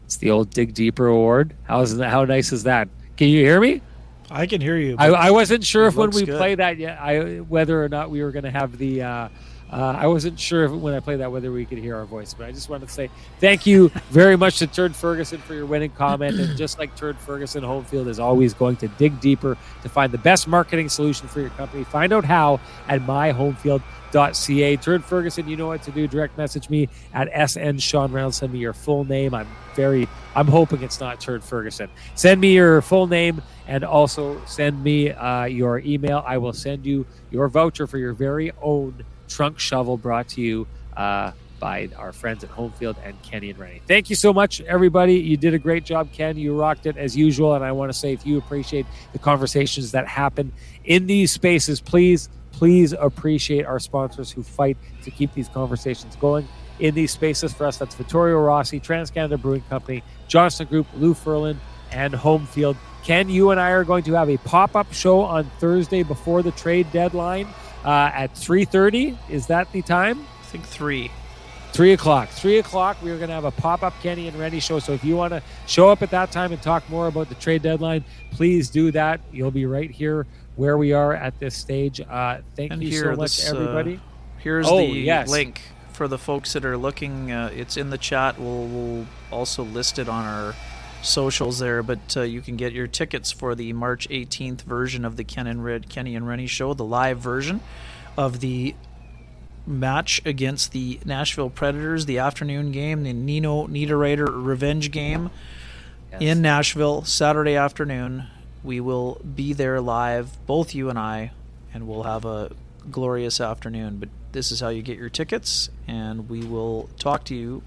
It's the old Dig Deeper Award. How is that? How nice is that? Can you hear me? I can hear you. I, I, wasn't sure if when we good. play that yet, I whether or not we were going to have the. Uh, uh, I wasn't sure if, when I played that whether we could hear our voice, but I just wanted to say thank you very much to Turd Ferguson for your winning comment. And just like Turd Ferguson, Homefield is always going to dig deeper to find the best marketing solution for your company. Find out how at myhomefield.ca. Turd Ferguson, you know what to do. Direct message me at SN Sean Reynolds. Send me your full name. I'm very, I'm hoping it's not Turd Ferguson. Send me your full name and also send me uh, your email. I will send you your voucher for your very own Trunk Shovel brought to you uh, by our friends at Homefield and Kenny and Rennie. Thank you so much, everybody. You did a great job, Ken. You rocked it as usual. And I want to say, if you appreciate the conversations that happen in these spaces, please, please appreciate our sponsors who fight to keep these conversations going in these spaces for us. That's Vittorio Rossi, Trans Canada Brewing Company, Johnston Group, Lou Furlan, and Homefield. Ken, you and I are going to have a pop up show on Thursday before the trade deadline uh, at 3.30 is that the time i think 3 Three o'clock. Three o'clock. We are going to have a pop up Kenny and Rennie show. So if you want to show up at that time and talk more about the trade deadline, please do that. You'll be right here where we are at this stage. Uh, thank And you here, so much, this, uh, everybody. Here's Oh, the yes. link for the folks that are looking. Uh, it's in the chat. We'll, we'll also list it on our socials there. But uh, you can get your tickets for the March 18th version of the Ken and Red Kenny and Rennie show, the live version of the match against the Nashville Predators, the afternoon game, the Nino Niederreiter revenge game in Nashville Saturday afternoon. We will be there live, both you and I, and we'll have a glorious afternoon. But this is how you get your tickets, and we will talk to you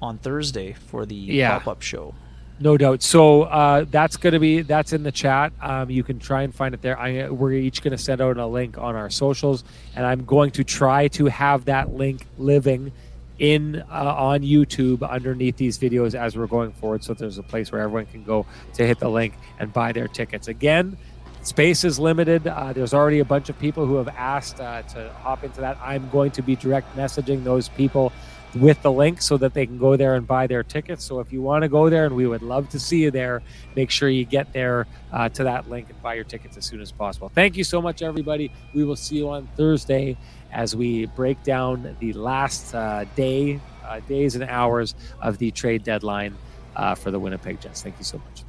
on Thursday for the Yeah. pop up show. No doubt. So uh, that's going to be that's in the chat. Um, you can try and find it there. I, we're each going to send out a link on our socials, and I'm going to try to have that link living in uh, on YouTube underneath these videos as we're going forward. So there's a place where everyone can go to hit the link and buy their tickets. Again, space is limited. Uh, there's already a bunch of people who have asked uh, to hop into that. I'm going to be direct messaging those people with the link so that they can go there and buy their tickets. So if you want to go there, and we would love to see you there, make sure you get there uh, to that link and buy your tickets as soon as possible. Thank you so much, everybody. We will see you on Thursday as we break down the last uh, day, uh, days and hours of the trade deadline uh, for the Winnipeg Jets. Thank you so much.